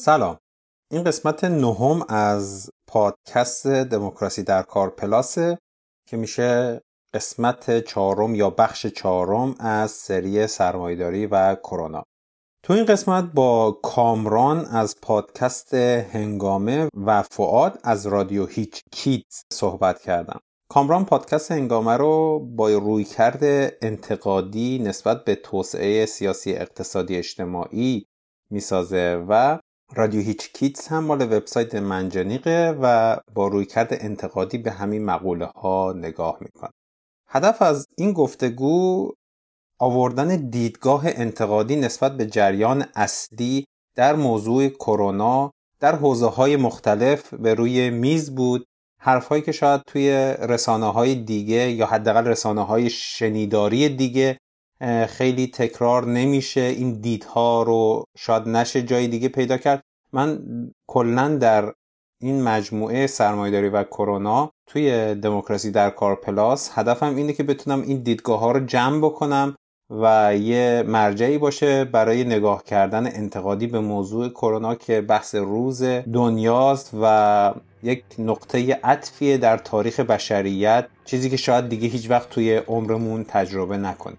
سلام. این قسمت نهم از پادکست دموکراسی در کار پلاسه که میشه قسمت چهارم یا بخش چهارم از سری سرمایداری و کرونا. تو این قسمت با کامران از پادکست هنگامه و فعاد از رادیو هیچ کیت صحبت کردم. کامران پادکست هنگامه رو با روی کرده انتقادی نسبت به توسعه سیاسی اقتصادی اجتماعی می‌سازه و رادیو هیچ کیتس هم مال وبسایت منجنیقه و با رویکرد انتقادی به همین مقوله ها نگاه می‌کنه. هدف از این گفتگو آوردن دیدگاه انتقادی نسبت به جریان اصلی در موضوع کرونا در حوزه های مختلف به روی میز بود. حرفهایی که شاید توی رسانه های دیگه یا حداقل رسانه های شنیداری دیگه خیلی تکرار نمیشه. این دیدها رو شاید نشه جای دیگه پیدا کرد. من کلا در این مجموعه سرمایداری و کرونا توی دموکراسی در کار پلاس هدفم اینه که بتونم این دیدگاه ها رو جمع بکنم و یه مرجعی باشه برای نگاه کردن انتقادی به موضوع کرونا که بحث روز دنیاست و یک نقطه عطفیه در تاریخ بشریت چیزی که شاید دیگه هیچ وقت توی عمرمون تجربه نکنیم.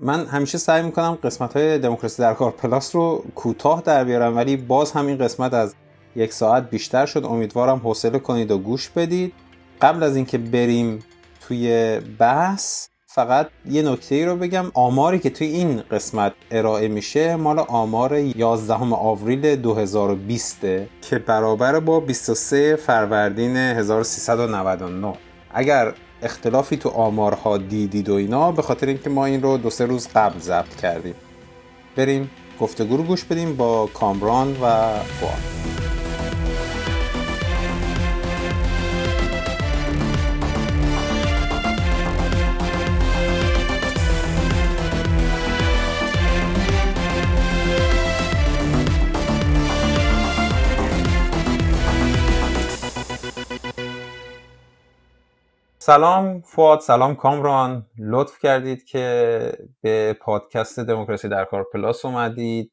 من همیشه سعی می‌کنم قسمت های دموکراسی در کار پلاس رو کوتاه در بیارم ولی باز همین قسمت از یک ساعت بیشتر شد. امیدوارم حوصله کنید و گوش بدید. قبل از اینکه بریم توی بحث فقط یه نکته ای رو بگم. آماری که توی این قسمت ارائه میشه مال آمار 11 آوریل 2020 که برابر با 23 فروردین 1399 اگر اختلافی تو آمارها دیدید و اینا به خاطر اینکه ما این رو دو سه روز قبل ضبط کردیم. بریم گفتگو رو گوش بدیم با کامران و فواد سلام فواد سلام کامران. لطف کردید که به پادکست دموکراسی در کار پلاس اومدید.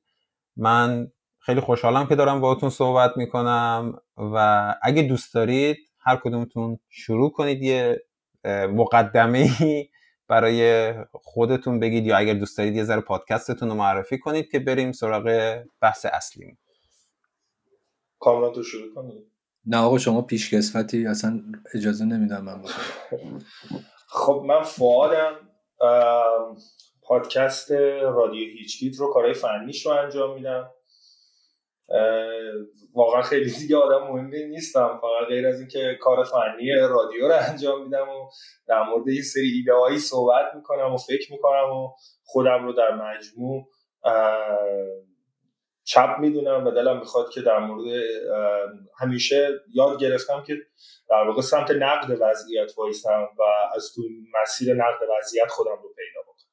من خیلی خوشحالم که دارم باهاتون صحبت می‌کنم و اگه دوست دارید هر کدومتون شروع کنید یه مقدمه برای خودتون بگید یا اگر دوست دارید یه ذره پادکستتون رو معرفی کنید که بریم سراغ بحث اصلی کامران تو شروع کنید نه آقا شما پیشکسوتی اصلا اجازه نمیدم من خب من فعادم پادکست رادیو هیچکیت رو کارهای فنیش رو انجام میدم. واقعا خیلی دیگه آدم مهمی نیستم. فقط غیر از اینکه کار فنی رادیو رو انجام میدم و در مورد یه سری ایده هایی صحبت می‌کنم و فکر می‌کنم و خودم رو در مجموع چپ می‌دونم و دلم می‌خواد که در مورد همیشه یاد گرفتم که در واقع سمت نقد وضعیت وایستم و از تو مسیر نقد وضعیت خودم رو پیدا بکنم.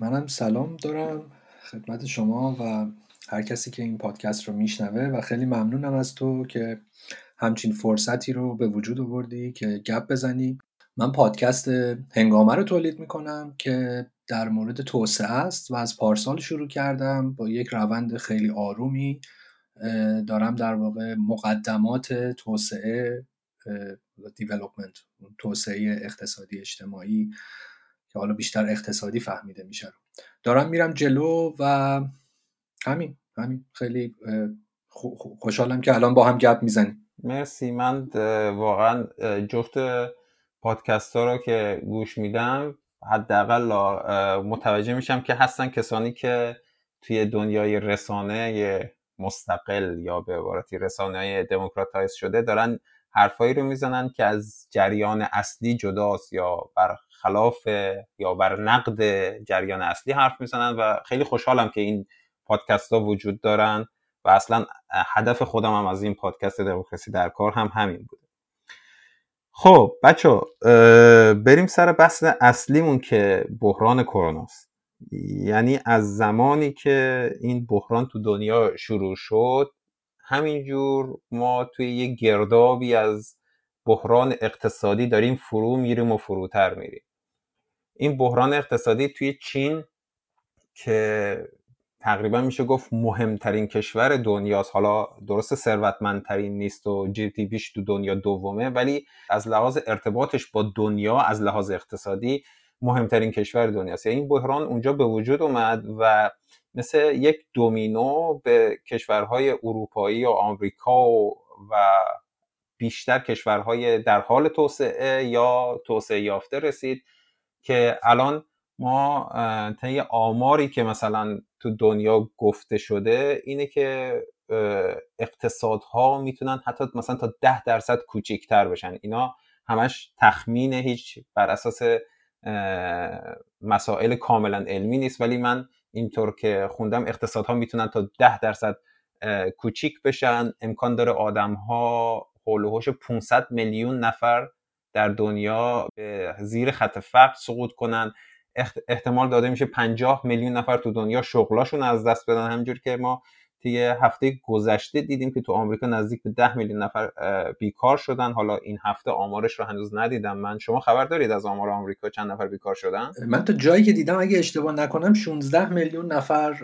منم سلام دارم خدمت شما و هر کسی که این پادکست رو میشنوه و خیلی ممنونم از تو که همچین فرصتی رو به وجود آوردی که گپ بزنی. من پادکست هنگامه رو تولید می‌کنم که در مورد توسعه است و از پارسال شروع کردم با یک روند خیلی آرومی دارم در واقع مقدمات توسعه دیولوپمنت توسعه اقتصادی اجتماعی که حالا بیشتر اقتصادی فهمیده میشه دارم میرم جلو و همین همین. خیلی خوشحالم که الان با هم گپ می‌زنیم. مرسی. من واقعا جفت پادکست ها رو که گوش میدم حداقل متوجه میشم که هستن کسانی که توی دنیای رسانه مستقل یا به عبارتی رسانه دموکراتایز شده دارن حرفایی رو می‌زنن که از جریان اصلی جداست یا برخلاف یا بر نقد جریان اصلی حرف می‌زنن و خیلی خوشحالم که این پادکست ها وجود دارن و اصلا هدف خودم هم از این پادکست دموکراسی در کار هم همین بود خب بچه بریم سر بحث اصلیمون که بحران کرونا است یعنی از زمانی که این بحران تو دنیا شروع شد همینجور ما توی یه گردابی از بحران اقتصادی داریم فرو میریم و فروتر میریم. این بحران اقتصادی توی چین که تقریبا میشه گفت مهمترین کشور دنیاست. حالا درست ثروتمندترین نیست و جی دی پیش تو دنیا دومه ولی از لحاظ ارتباطش با دنیا از لحاظ اقتصادی مهمترین کشور دنیاست. یعنی این بحران اونجا به وجود اومد و مثل یک دومینو به کشورهای اروپایی و آمریکا و, و بیشتر کشورهای در حال توسعه یا توسعه یافته رسید که الان ما طی آماری که مثلا تو دنیا گفته شده اینه که اقتصادها می‌تونن حتی مثلا تا ده درصد کوچیکتر بشن. اینا همش تخمین هیچ بر اساس مسائل کاملا علمی نیست. ولی من اینطور که خوندم اقتصادها می‌تونن تا ده درصد کوچیک بشن. امکان داره آدم ها حول 500 میلیون نفر در دنیا به زیر خط فقر سقوط کنن. احتمال داده میشه 50 میلیون نفر تو دنیا شغلاشون از دست بدن. همجور که ما طی هفته گذشته دیدیم که تو آمریکا نزدیک به 10 میلیون نفر بیکار شدن. حالا این هفته آمارش رو هنوز ندیدم. من شما خبر دارید از آمار آمریکا چند نفر بیکار شدن؟ من تا جایی که دیدم اگه اشتباه نکنم 16 میلیون نفر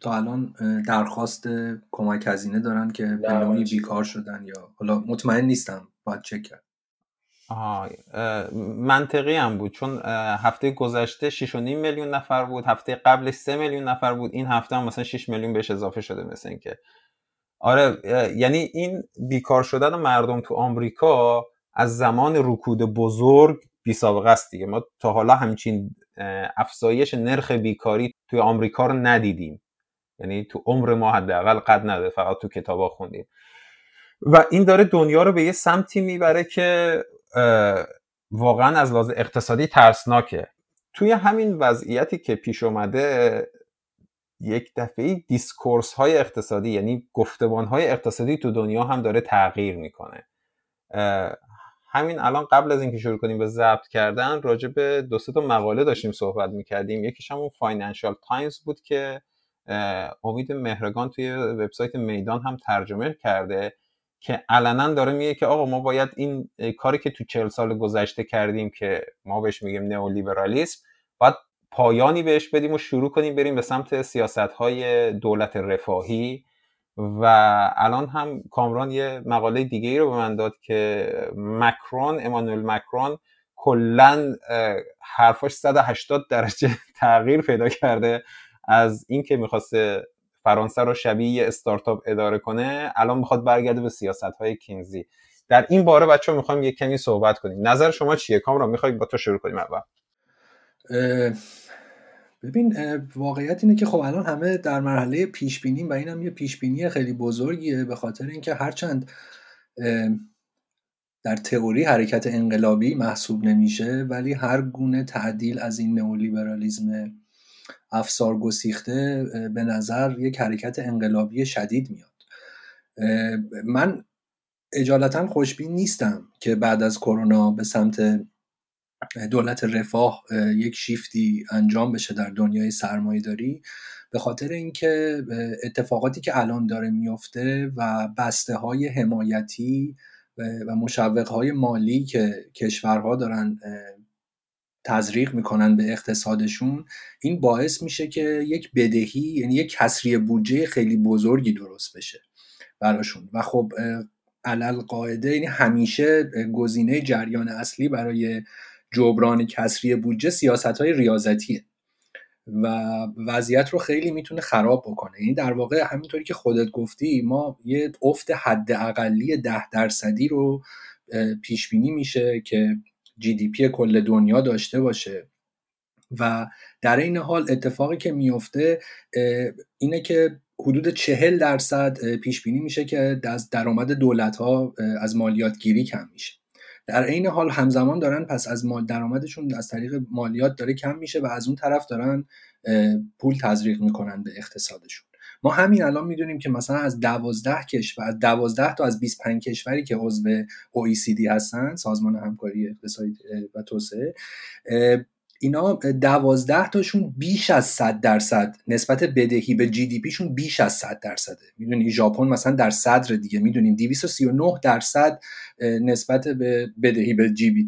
تا الان درخواست کمک هزینه دارن که به نوعی بیکار شدن یا حالا مطمئن نیستم. باید چک کرد. آها منطقی هم بود. چون هفته گذشته 6.5 میلیون نفر بود هفته قبلش 3 میلیون نفر بود. این هفته هم مثلا 6 میلیون بهش اضافه شده مثل اینکه. آره یعنی این بیکار شدن مردم تو آمریکا از زمان رکود بزرگ بی سابقه است دیگه. ما تا حالا همچین افزایش نرخ بیکاری توی آمریکا رو ندیدیم. یعنی تو عمر ما حداقل قد نده فقط تو کتابا خوندیم. و این داره دنیا رو به یه سمتی می‌بره که واقعا از لحاظ اقتصادی ترسناکه. توی همین وضعیتی که پیش اومده یک دفعه discourse های اقتصادی یعنی گفتمان های اقتصادی تو دنیا هم داره تغییر می‌کنه. همین الان قبل از اینکه شروع کنیم به ضبط کردن راجع به دو تا مقاله داشتیم صحبت می‌کردیم. یکیش همون فاینانشال تایمز بود که امید مهرگان توی وبسایت میدان هم ترجمه کرده. که علنا داره میگه که آقا ما باید این کاری که تو چهل سال گذشته کردیم که ما بهش میگیم نئولیبرالیسم باید پایانی بهش بدیم و شروع کنیم بریم به سمت سیاست های دولت رفاهی. و الان هم کامران یه مقاله دیگه ای رو به من داد که مکرون امانوئل مکرون کلا حرفاش 180 درجه تغییر پیدا کرده از اینکه می‌خواسته فرانسه رو شبیه یه استارتاپ اداره کنه الان می‌خواد برگرده به سیاست های کینزی. در این باره بچه می‌خوایم یه کمی صحبت کنیم. نظر شما چیه؟ کامران می‌خوایم با تو شروع کنیم اول. ببین واقعیت اینه که خب الان همه در مرحله پیش بینی و اینم یه پیش بینی خیلی بزرگیه به خاطر اینکه هرچند در تئوری حرکت انقلابی محسوب نمیشه ولی هر گونه تعدیل از این نئولیبرالیزم افسار گسیخته به نظر یک حرکت انقلابی شدید میاد. من اجالتا خوشبین نیستم که بعد از کرونا به سمت دولت رفاه یک شیفتی انجام بشه در دنیای سرمایه داری. به خاطر اینکه اتفاقاتی که الان داره میفته و بسته های حمایتی و مشوق های مالی که کشورها دارن تزریق می‌کنن به اقتصادشون این باعث میشه که یک بدهی یعنی یک کسری بودجه خیلی بزرگی درست بشه براشون. و خب علل قاعده یعنی همیشه گزینه جریان اصلی برای جبران کسری بودجه سیاست های ریاضتیه و وضعیت رو خیلی می‌تونه خراب بکنه. یعنی در واقع همینطوری که خودت گفتی ما یه افت حد اقلی ده درصدی رو پیش بینی میشه که جی دی پی کل دنیا داشته باشه. و در این حال اتفاقی که میفته اینه که حدود چهل درصد پیش بینی میشه که از درآمد دولت ها از مالیات گیری کم میشه. در عین حال همزمان دارن پس از مال درآمدشون از طریق مالیات داره کم میشه و از اون طرف دارن پول تزریق می‌کنن به اقتصادشون. ما همین الان می‌دونیم که مثلا از دوازده کشور از دوازده تا از 25 کشوری که عضو OECD هستن سازمان همکاری اقتصادی و توسعه اینا دوازده تاشون بیش از 100 درصد نسبت بدهی به جی دی پیشون بیش از 100 درصده. می‌دونی ژاپن مثلا در صدر دیگه می‌دونیم 239 درصد نسبت به بدهی به جی,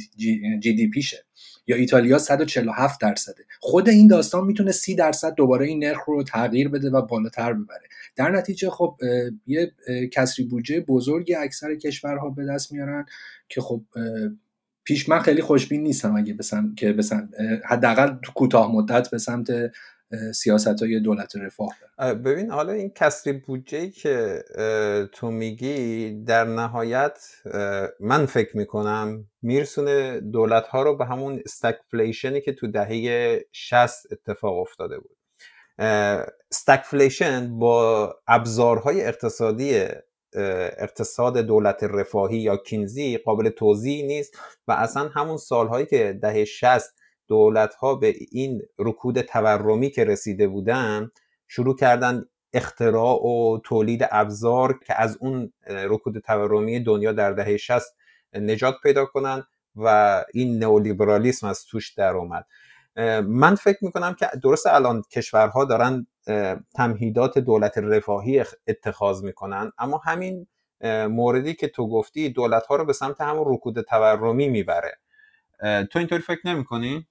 جی دی پیشه. یا ایتالیا 147 درصده. خود این داستان می‌تونه 30 درصد دوباره این نرخ رو تغییر بده و بالاتر ببره. در نتیجه خب یه کسری بودجه بزرگی اکثر کشورها به دست میارن که خب پیش من خیلی خوشبین نیستم اگه بسن که بسن حداقل کوتاه مدت به سمت سیاست های دولت رفاه ببین حالا این کسری بودجه که تو میگی در نهایت من فکر می‌کنم میرسونه دولت ها رو به همون stagflation ی که تو دهه 60 اتفاق افتاده بود. stagflation با ابزارهای اقتصادی اقتصاد دولت رفاهی یا کینزی قابل توضیح نیست و اصلا همون سالهایی که دهه 60 دولت ها به این رکود تورمی که رسیده بودن شروع کردن اختراع و تولید ابزار که از اون رکود تورمی دنیا در دهه 60 نجات پیدا کنن و این نئولیبرالیسم از توش در اومد من فکر می‌کنم که درست الان کشورها دارن تمهیدات دولت رفاهی اتخاذ می‌کنن اما همین موردی که تو گفتی دولت ها رو به سمت همون رکود تورمی می‌بره تو اینطوری فکر نمی‌کنی؟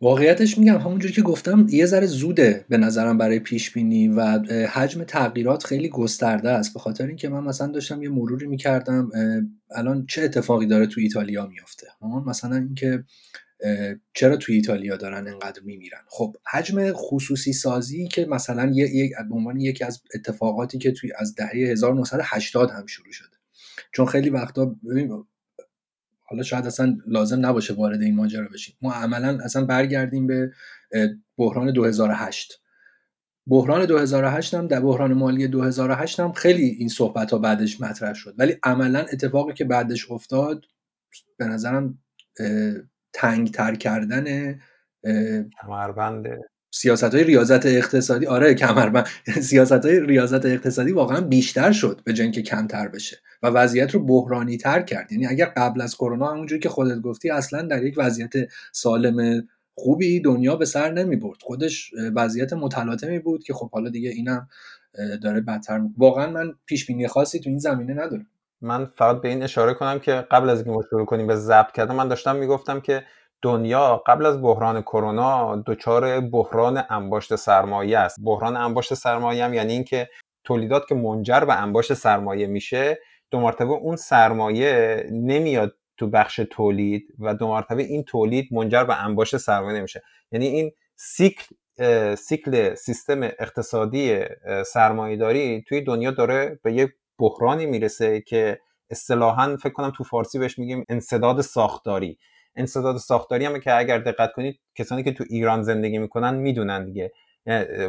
واقعیتش میگم همونجوری که گفتم یه ذره زوده به نظرم برای پیش بینی و حجم تغییرات خیلی گسترده است. به خاطر اینکه من مثلا داشتم یه مروری می‌کردم الان چه اتفاقی داره تو ایتالیا میفته مثلا اینکه چرا توی ایتالیا دارن انقدر میمیرن؟ خب حجم خصوصی سازی که مثلا یک به عنوان یکی از اتفاقاتی که توی از دهه 1980 هم شروع شده. چون خیلی وقتا حالا شاید اصلا لازم نباشه وارد این ماجرا بشیم. ما عملا اصلا برگردیم به بحران 2008 بحران 2008 هم در بحران مالی 2008 هم خیلی این صحبت ها بعدش مطرح شد. ولی عملا اتفاقی که بعدش افتاد به نظرم تنگ تر کردن کمربند سیاست های ریاضت اقتصادی آره کمربند. سیاست های ریاضت اقتصادی واقعا بیشتر شد به که کمتر بشه و وضعیت رو بحرانی تر کرد. یعنی اگر قبل از کرونا همونجوری که خودت گفتی اصلا در یک وضعیت سالم خوبی دنیا به سر نمی برد خودش وضعیت متلاطمی بود که خب حالا دیگه اینم داره بدتر واقعا من پیش بینی خاصی تو این زمینه ندارم. من فقط به این اشاره کنم که قبل از اینکه ما شروع کنیم به ضبط کردن من داشتم می‌گفتم که دنیا قبل از بحران کرونا دچار بحران انباشت سرمایه است. بحران انباشت سرمایه هم یعنی اینکه تولیدات که منجر به انباشت سرمایه میشه دو مرتبه اون سرمایه نمیاد تو بخش تولید و دو مرتبه این تولید منجر به انباشت سرمایه نمیشه. یعنی این سیکل سیکل سیستم اقتصادی سرمایهداری توی دنیا داره به یک بحرانی می‌رسه که اصطلاحا فکر کنم تو فارسی بهش میگیم انصداد ساختاری. انصداد ساختاری هم که اگر دقت کنید کسانی که تو ایران زندگی می‌کنن می‌دونن دیگه.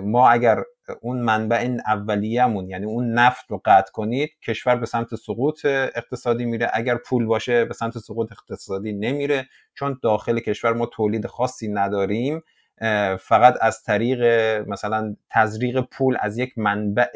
ما اگر اون منبع اولیه‌مون یعنی اون نفت رو قطع کنید کشور به سمت سقوط اقتصادی میره. اگر پول باشه به سمت سقوط اقتصادی نمیره. چون داخل کشور ما تولید خاصی نداریم فقط از طریق مثلا تزریق پول از یک منبع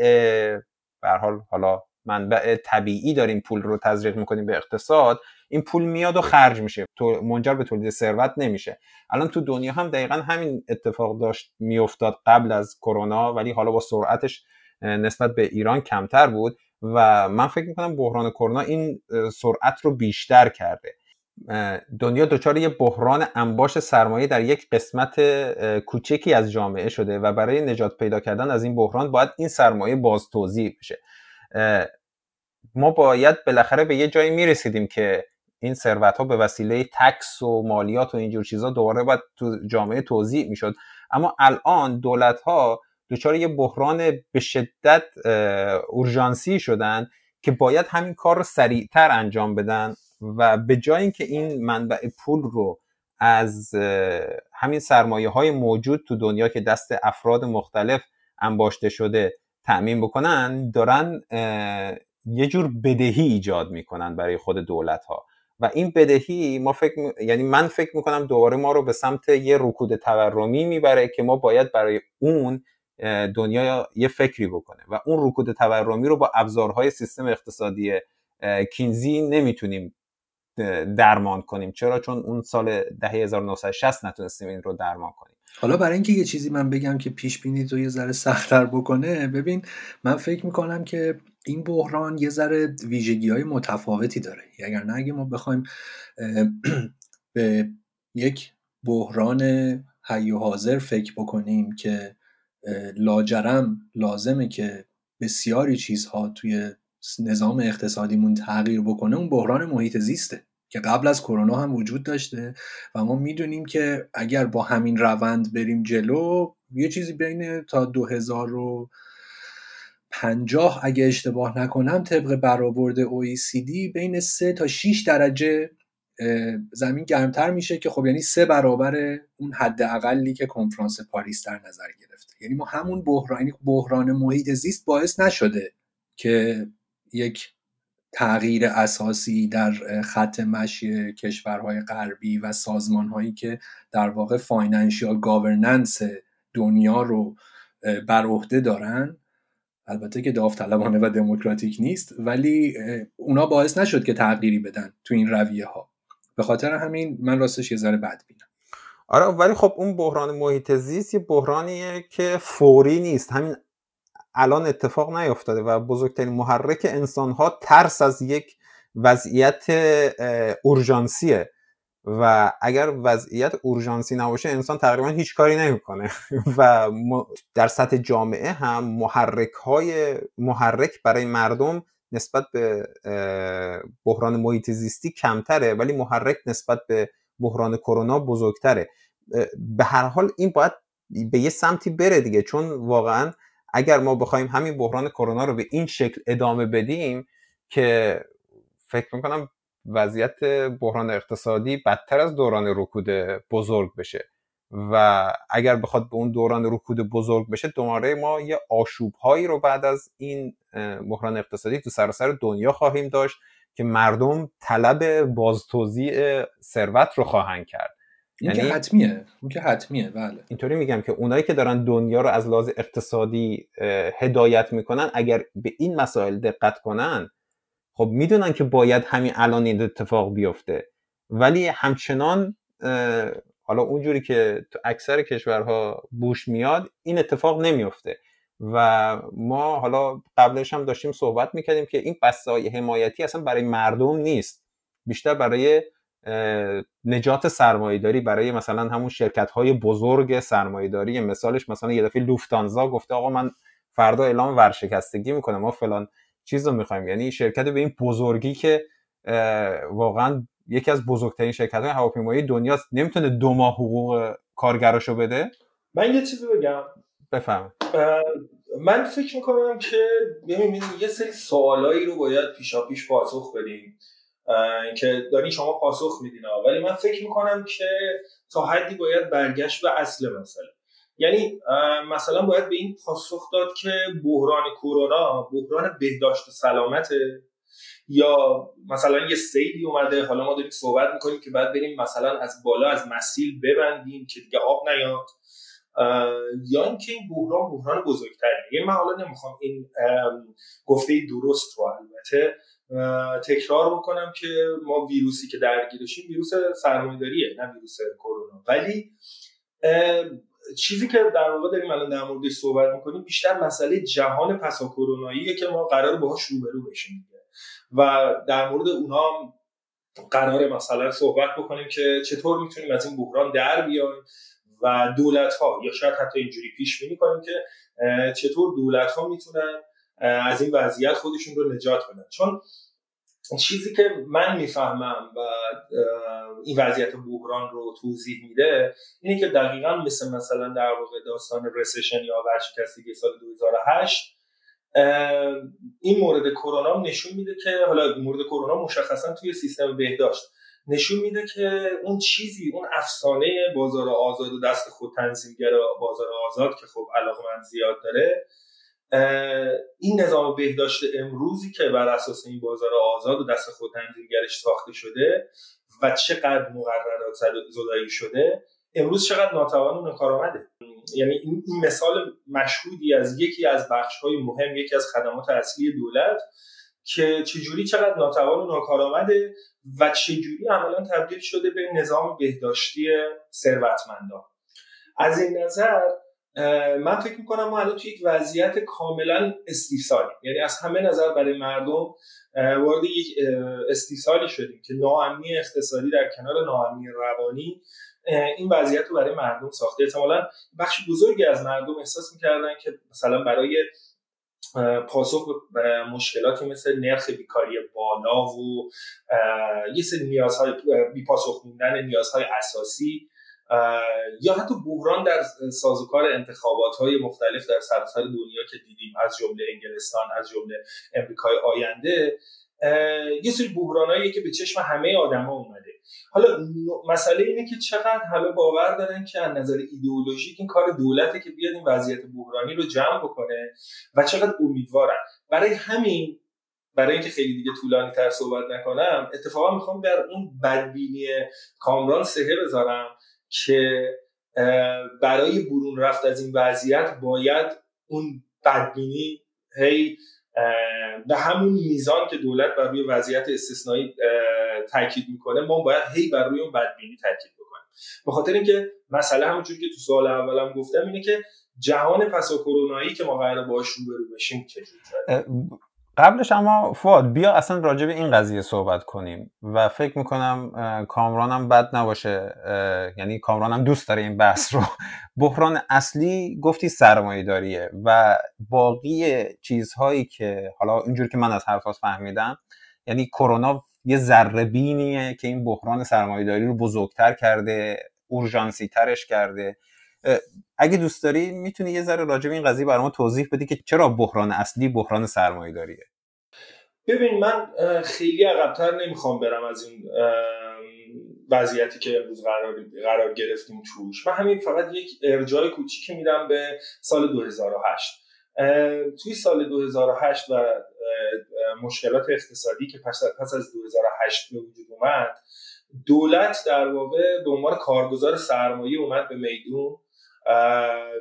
به حال حالا منبع طبیعی داریم پول رو تزریق می‌کنیم به اقتصاد. این پول میاد و خرج میشه. تو منجر به تولید ثروت نمیشه. الان تو دنیا هم دقیقا همین اتفاق داشت میافتاد قبل از کرونا ولی حالا با سرعتش نسبت به ایران کمتر بود و من فکر می‌کنم بحران کرونا این سرعت رو بیشتر کرده. دنیا دچار یه بحران انباش سرمایه در یک قسمت کوچکی از جامعه شده و برای نجات پیدا کردن از این بحران باید این سرمایه باز توضیح بشه ما باید بالاخره به یه جایی می‌رسیدیم که این ثروت ها به وسیله تکس و مالیات و اینجور چیزها دوباره باید تو جامعه توضیح می‌شد. اما الان دولت ها دچار یه بحران به شدت اورژانسی شدن که باید همین کار رو سریعتر انجام بدن و به جای اینکه این منبع پول رو از همین سرمایه های موجود تو دنیا که دست افراد مختلف انباشته شده تأمین بکنن دارن یه جور بدهی ایجاد می‌کنن برای خود دولت ها و این بدهی ما فکر یعنی من فکر می‌کنم دوباره ما رو به سمت یه رکود تورمی می‌بره که ما باید برای اون دنیا یه فکری بکنه. و اون رکود تورمی رو با ابزارهای سیستم اقتصادی کینزی نمی‌تونیم درمان کنیم. چرا؟ چون اون سال دهه 1960 نتونستیم این رو درمان کنیم. حالا برای اینکه یه چیزی من بگم که پیش بینی تو یه ذره سختتر بکنه ببین من فکر می‌کنم که این بحران یه ذره ویژگی های متفاوتی داره. اگر نه اگه ما بخوایم به یک بحران حی و حاضر فکر بکنیم که لاجرم لازمه که بسیاری چیزها توی نظام اقتصادیمون تغییر بکنه اون بحران محیط زیسته که قبل از کرونا هم وجود داشته و ما می‌دونیم که اگر با همین روند بریم جلو یه چیزی بین تا 2050 اگه اشتباه نکنم طبق برآورد OECD بین 3 تا 6 درجه زمین گرمتر میشه که خب یعنی سه برابر اون حد اقلی که کنفرانس پاریس در نظر گرفته. یعنی ما همون بحران یعنی بحران محیط زیست باعث نشده که یک تغییر اساسی در خط مشی کشورهای غربی و سازمانهایی که در واقع financial governance دنیا رو بر عهده دارن. البته که داوطلبانه و دموکراتیک نیست ولی اونا باعث نشد که تغییری بدن تو این رویه ها به خاطر همین من راستش یه ذره بد بینم. آره ولی خب اون بحران محیط زیست یه بحرانیه که فوری نیست. همین الان اتفاق نیفتاده و بزرگترین محرک انسان ها ترس از یک وضعیت اورژانسیه. و اگر وضعیت اورژانسی نباشه انسان تقریبا هیچ کاری نمی‌کنه. و در سطح جامعه هم محرک های محرک برای مردم نسبت به بحران محیط زیستی کمتره ولی محرک نسبت به بحران کرونا بزرگتره. به هر حال این باید به یه سمتی بره دیگه چون واقعا اگر ما بخوایم همین بحران کرونا رو به این شکل ادامه بدیم که فکر می‌کنم وضعیت بحران اقتصادی بدتر از دوران رکود بزرگ بشه. و اگر بخواد به اون دوران رکود بزرگ بشه دوباره ما یه آشوب هایی رو بعد از این بحران اقتصادی تو سراسر دنیا خواهیم داشت که مردم طلب بازتوزیع ثروت رو خواهند کرد. این یعنی که حتمیه. اون که حتمیه. بله. اینطوری میگم که اونایی که دارن دنیا رو از لحاظ اقتصادی هدایت می‌کنن اگر به این مسائل دقت کنن خب می‌دونن که باید همین الان این اتفاق بیفته. ولی همچنان حالا اونجوری که تو اکثر کشورها بوش میاد این اتفاق نمیفته و ما حالا قبلش هم داشتیم صحبت می‌کردیم که این بستای حمایتی اصلا برای مردم نیست. بیشتر برای نجات سرمایهداری برای مثلا همون شرکت های بزرگ سرمایهداری. مثالش مثلا یه دفعه لوفتانزا گفته آقا من فردا اعلام ورشکستگی می‌کنم ما فلان چیز رو می‌خوایم. یعنی شرکت به این بزرگی که واقعا یکی از بزرگترین شرکت های هواپیمایی دنیاست نمی‌تونه دو ماه حقوق کارگراشو بده؟ من یه چیزی بگم. بفهم. من فکر می‌کنم که یه سری سوالایی رو باید پیشا پیش پاسخ بدیم. که داری شما پاسخ میدین ولی من فکر می‌کنم که تا حدی باید برگشت به اصل مسئله. یعنی مثلا باید به این پاسخ داد که بحران کرونا بحران بهداشت و سلامت یا مثلا یه سیلی اومده حالا ما داریم صحبت می‌کنیم که باید بریم مثلا از بالا از مسیل ببندیم که دیگه آب نیاد. یا اینکه این بحران بحران یعنی من حالا نمی‌خوام این گفته درست رو البته تکرار بکنم که ما ویروسی که درگیرشیم ویروس سرمایه‌داریه نه ویروس کرونا. ولی چیزی که در واقع داریم الان در موردش صحبت می‌کنیم بیشتر مسئله جهان پسا کروناییه که ما قرار باهاش روبرو بشیم و در مورد اونها قرار مثلا صحبت بکنیم که چطور می‌تونیم از این بحران در بیایم و دولت ها یا شاید حتی اینجوری پیش بینی کنیم که چطور دولت ها می‌تونن از این وضعیت خودشون رو نجات بدن. چون چیزی که من می‌فهمم و این وضعیت بحران رو توضیح میده اینه که دقیقا مثل مثلا در واقع داستان رسشن یا ورشکستگی سال 2008 این مورد کرونا نشون میده که حالا مورد کرونا مشخصا توی سیستم بهداشت نشون میده که اون چیزی اون افسانه بازار آزاد و دست خود تنظیمگر بازار آزاد که خب علاقه من زیاد داره این نظام بهداشت امروزی که بر اساس این بازار آزاد و دست خود تنظیمگرش ساخته شده و چقدر مقررات زدایی شده امروز چقدر ناتوان و ناکارآمده یعنی این مثال مشهودی از یکی از بخش های مهم یکی از خدمات اصلی دولت که چجوری چقدر ناتوان و ناکارآمده و چجوری عملا تبدیل شده به نظام بهداشتی ثروتمندان. از این نظر من فکر می‌کنم ما الان توی یک وضعیت کاملا استیصالی یعنی از همه نظر برای مردم وارد یک استیصالی شدیم که ناامنی اقتصادی در کنار ناامنی روانی این وضعیت رو برای مردم ساخته احتمالا بخش بزرگی از مردم احساس می‌کردن که مثلا برای پاسخ به مشکلاتی مثل نرخ بیکاری بالا و یه سری نیازهای بی پاسخ موندن نیازهای اساسی یا حتی بحران در سازوکار انتخابات های مختلف در سراسر دنیا که دیدیم از جمله انگلستان از جمله امریکای آینده یه سری بحرانایی که به چشم همه آدما اومده. حالا مسئله اینه که چقدر همه باور دارن که از نظر ایدئولوژیک این کار دولته که بیاد این وضعیت بحرانی رو جمع بکنه و چقدر امیدوارن. برای همین برای اینکه خیلی دیگه طولانی تر صحبت نکنم اتفاقا می‌خوام در اون بدبینی کامران سهه بذارم که برای برون رفت از این وضعیت باید اون بدبینی هی به همون میزان که دولت بر روی وضعیت استثنایی تاکید می‌کنه ما باید هی بر روی اون بدبینی تاکید بکنیم. به خاطر اینکه مسئله همونجوری که تو سال اولم گفتم اینه که جهان پسا کرونایی که ما قرار باش روبرو بشیم چجوری؟ قبلش اما فواد بیا اصلا راجع به این قضیه صحبت کنیم و فکر می‌کنم کامرانم بد نباشه. یعنی کامرانم دوست داره این بحث رو. بحران اصلی گفتی سرمایه داریه و باقی چیزهایی که حالا اینجور که من از حرفات فهمیدم یعنی کرونا یه ذره بینیه که این بحران سرمایه داری رو بزرگتر کرده اورژانسی ترش کرده. اگه دوست داری می‌تونی یه ذره راجع به این قضیه برای ما توضیح بدی که چرا بحران اصلی بحران سرمایه داریه ببین من خیلی عقبتر نمی‌خوام برم از این وضعیتی که امروز قرار, قرار گرفتیم توش. من همین فقط یک ارجای کوچیکی میدم به سال 2008 توی سال 2008 و مشکلات اقتصادی که پس از 2008 به وجود اومد دولت در واقع به عنوان کارگزار سرمایه اومد به میدون.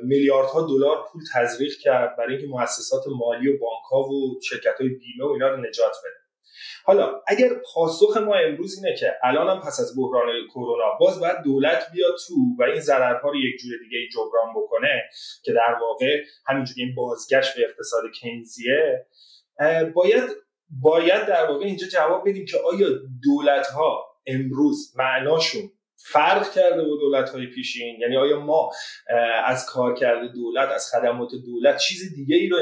میلیاردها دلار پول تزریق کرد برای اینکه مؤسسات مالی و بانک ها و شرکت های بیمه و اینا رو نجات بده. حالا اگر پاسخ ما امروز اینه که الان هم پس از بحران کرونا باز باید دولت بیاد تو و این ضررها رو یک جور دیگه جبران بکنه که در واقع همینجوری این بازگشت به اقتصاد کینزیه باید باید در واقع اینجا جواب بدیم که آیا دولت ها امروز معناشون فرق کرده با دولت های پیشین؟ یعنی آیا ما از کار کرده دولت از خدمات دولت چیز دیگه ای رو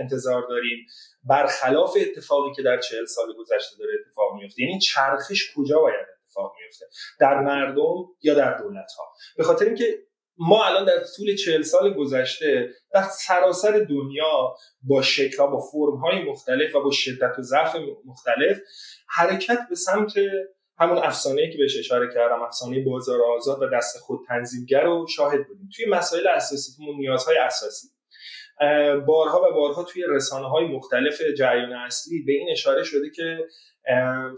انتظار داریم؟ برخلاف اتفاقی که در چهل سال گذشته داره اتفاق میفته یعنی چرخش کجا باید اتفاق میفته در مردم یا در دولت ها به خاطر اینکه ما الان در طول چهل سال گذشته در سراسر دنیا با شکل با فرم های مختلف و با شدت و ضعف مختلف حرکت به سمت همون افسانه که بهش اشاره کردم افسانه بازار آزاد و دست خود تنظیمگر رو شاهد بودیم. توی مسائل اساسی تو نیازهای اساسی. بارها و بارها توی رسانه های مختلف جریان اصلی به این اشاره شده که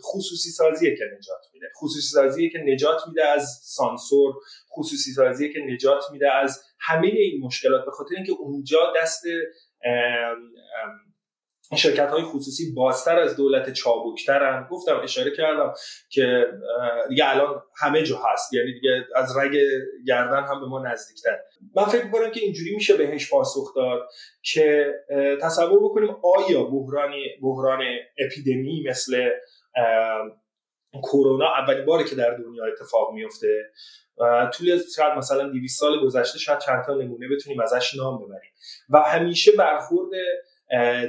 خصوصی سازیه که نجات میده. خصوصی سازیه که نجات میده از سانسور. خصوصی سازیه که نجات میده از همه این مشکلات به خاطر اینکه اونجا دست شرکت های خصوصی بازتر از دولت چابکترن. گفتم اشاره کردم که دیگه الان همه جا هست. یعنی دیگه از رگ گردن هم به ما نزدیکتر. من فکر می‌کنم که اینجوری میشه بهش پاسخ داد که تصور بکنیم آیا بحرانی بحران اپیدمی مثل کرونا اولین باری که در دنیا اتفاق میفته طول شاید مثلا 200 سال گذشته شاید چند تا نمونه بتونیم ازش نام ببریم. و همیشه برخورد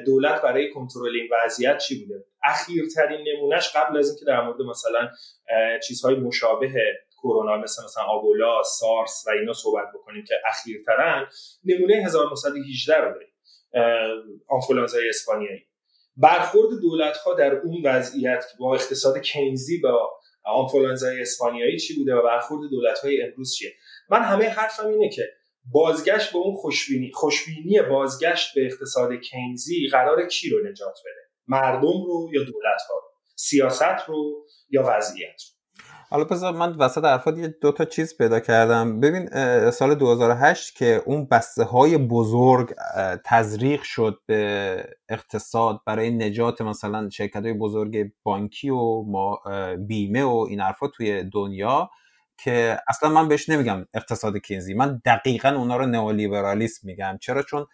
دولت برای کنترل این وضعیت چی بوده؟ اخیرترین نمونهش قبل از اینکه در مورد مثلا چیزهای مشابه کرونا مثل مثلا آبولا سارس و اینا صحبت بکنیم که اخیرترن نمونه 1918 رو داریم آنفولانزای اسپانیایی. برخورد دولت ها در اون وضعیت با اقتصاد کینزی با آنفولانزای اسپانیایی چی بوده و برخورد دولت های امروز چیه؟ من همه حرفم اینه که بازگشت به اون خوشبینی خوشبینی بازگشت به اقتصاد کینزی قرار کی رو نجات بده؟ مردم رو یا دولت ها رو؟ سیاست رو یا وضعیت رو؟ حالا بذار من وسط حرفات یه دو تا چیز پیدا کردم. ببین سال 2008 که اون بسته های بزرگ تزریق شد به اقتصاد برای نجات مثلا شرکت های بزرگ بانکی و بیمه و این حرفا توی دنیا که اصلا من بهش نمیگم اقتصاد کینزی من دقیقا اونا رو نئولیبرالیسم میگم. چرا؟ چون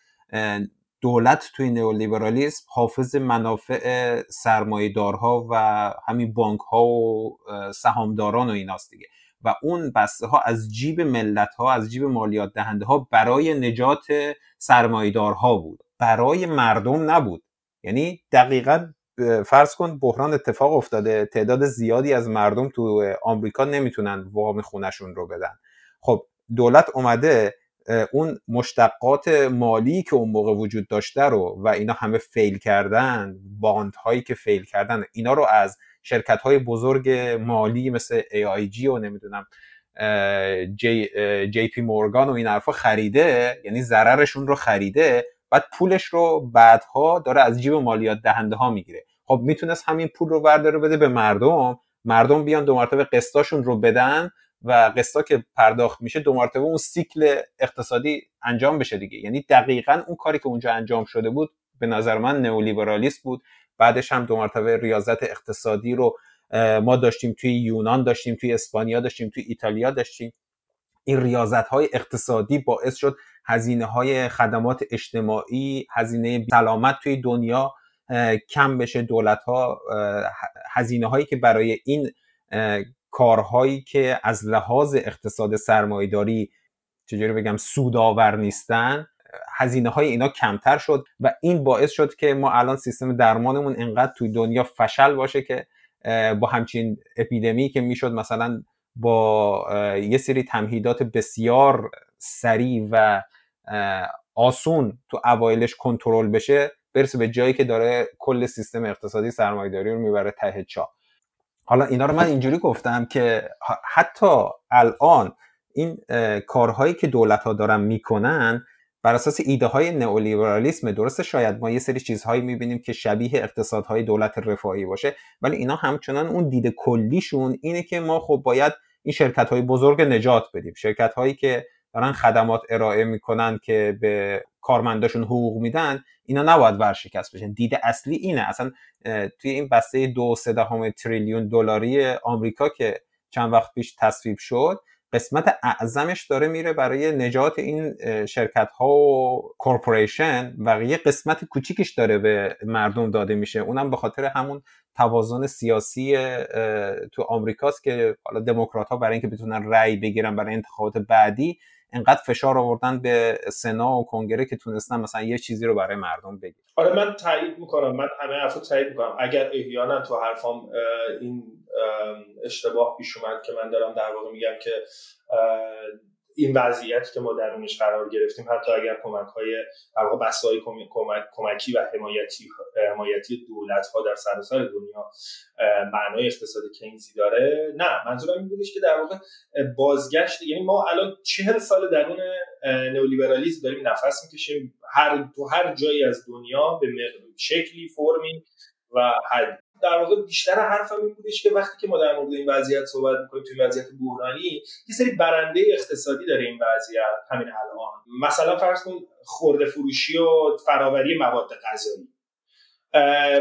دولت توی نئولیبرالیسم حافظ منافع سرمایهدارها و همین بانک ها و سهامداران و ایناست دیگه. و اون بسته ها از جیب ملت ها از جیب مالیات دهنده ها برای نجات سرمایهدارها بود. برای مردم نبود. یعنی دقیقا فرض کن بحران اتفاق افتاده تعداد زیادی از مردم تو آمریکا نمی‌تونن وام خونشون رو بدن. خب دولت اومده اون مشتقات مالی که اون موقع وجود داشته رو و اینا همه fail کردن bond هایی که fail کردن اینا رو از شرکت های بزرگ مالی مثل AIG و نمی‌دونم جی, JP Morgan و این حرفا خریده یعنی ضررشون رو خریده. بعد پولش رو بعدها داره از جیب مالیات دهنده ها می‌گیره. خب می‌تونست همین پول رو برداره بده به مردم. مردم بیان دو مرتبه قسطاشون رو بدن و قسطا که پرداخت میشه دو مرتبه اون سیکل اقتصادی انجام بشه دیگه. یعنی دقیقا اون کاری که اونجا انجام شده بود به نظر من نئولیبرالیست بود. بعدش هم دو مرتبه ریاضت اقتصادی رو ما داشتیم توی یونان داشتیم توی اسپانیا داشتیم توی ایتالیا داشتیم این ریاضت های اقتصادی باعث شد هزینه های خدمات اجتماعی هزینه سلامت توی دنیا کم بشه. دولت ها هزینه هایی که برای این کارهایی که از لحاظ اقتصاد سرمایداری چجوری بگم سودآور نیستن هزینه های اینا کمتر شد و این باعث شد که ما الان سیستم درمانمون انقدر توی دنیا فشل باشه که با همچین اپیدمی که می‌شد مثلا با یه سری تمهیدات بسیار سریع و آسون تو اوایلش کنترل بشه برسه به جایی که داره کل سیستم اقتصادی سرمایه‌داری رو می‌بره ته چا. حالا اینا رو من اینجوری گفتم که حتی الان این کارهایی که دولت ها دارن می‌کنن بر اساس ایده های نئولیبرالیسم درسته شاید ما یه سری چیزهایی می‌بینیم که شبیه اقتصادهای دولت رفاهی باشه ولی اینا همچنان اون دید کلیشون اینه که ما خب باید این شرکت های بزرگ نجات بدیم. شرکت هایی که دارن خدمات ارائه می‌کنن که به کارمنداشون حقوق میدن اینا نباید ورشکست بشن. دید اصلی اینه. اصلا توی این بسته دو سه دهم تریلیون دلاری آمریکا که چند وقت پیش تصویب شد قسمت اعظمش داره میره برای نجات این شرکت ها و کورپوریشن و یه قسمت کوچیکش داره به مردم داده میشه. اونم به خاطر همون توازن سیاسی تو آمریکاست که حالا دموکرات ها برای اینکه بتونن رأی بگیرن برای انتخابات بعدی انقدر فشار آوردن به سنا و کنگره که تونستن مثلا یه چیزی رو برای مردم بگیرن آره من تایید می‌کنم. من همه حرفو تایید می‌کنم. اگر احیانا تو حرفام این اشتباه پیش اومد که من دارم در واقع میگم که این وضعیتی که ما درونش قرار گرفتیم حتی اگر کمک های در های کمک، کمکی و حمایتی حمایتی دولت ها در سراسر دنیا معنای اقتصاد کینزی داره نه منظورم این بودش که در واقع بازگشت یعنی ما الان چهل سال درون نئولیبرالیسم داریم نفس می‌کشیم هر تو هر جایی از دنیا به شکلی فرمی و حد در واقع بیشتر حرفم این بودش که وقتی که ما در مورد این وضعیت صحبت می‌کنیم توی وضعیت بحرانی یه سری برنده اقتصادی داره این وضعیت همین الان. مثلا فرض کن خورده فروشی و فراوری مواد غذایی.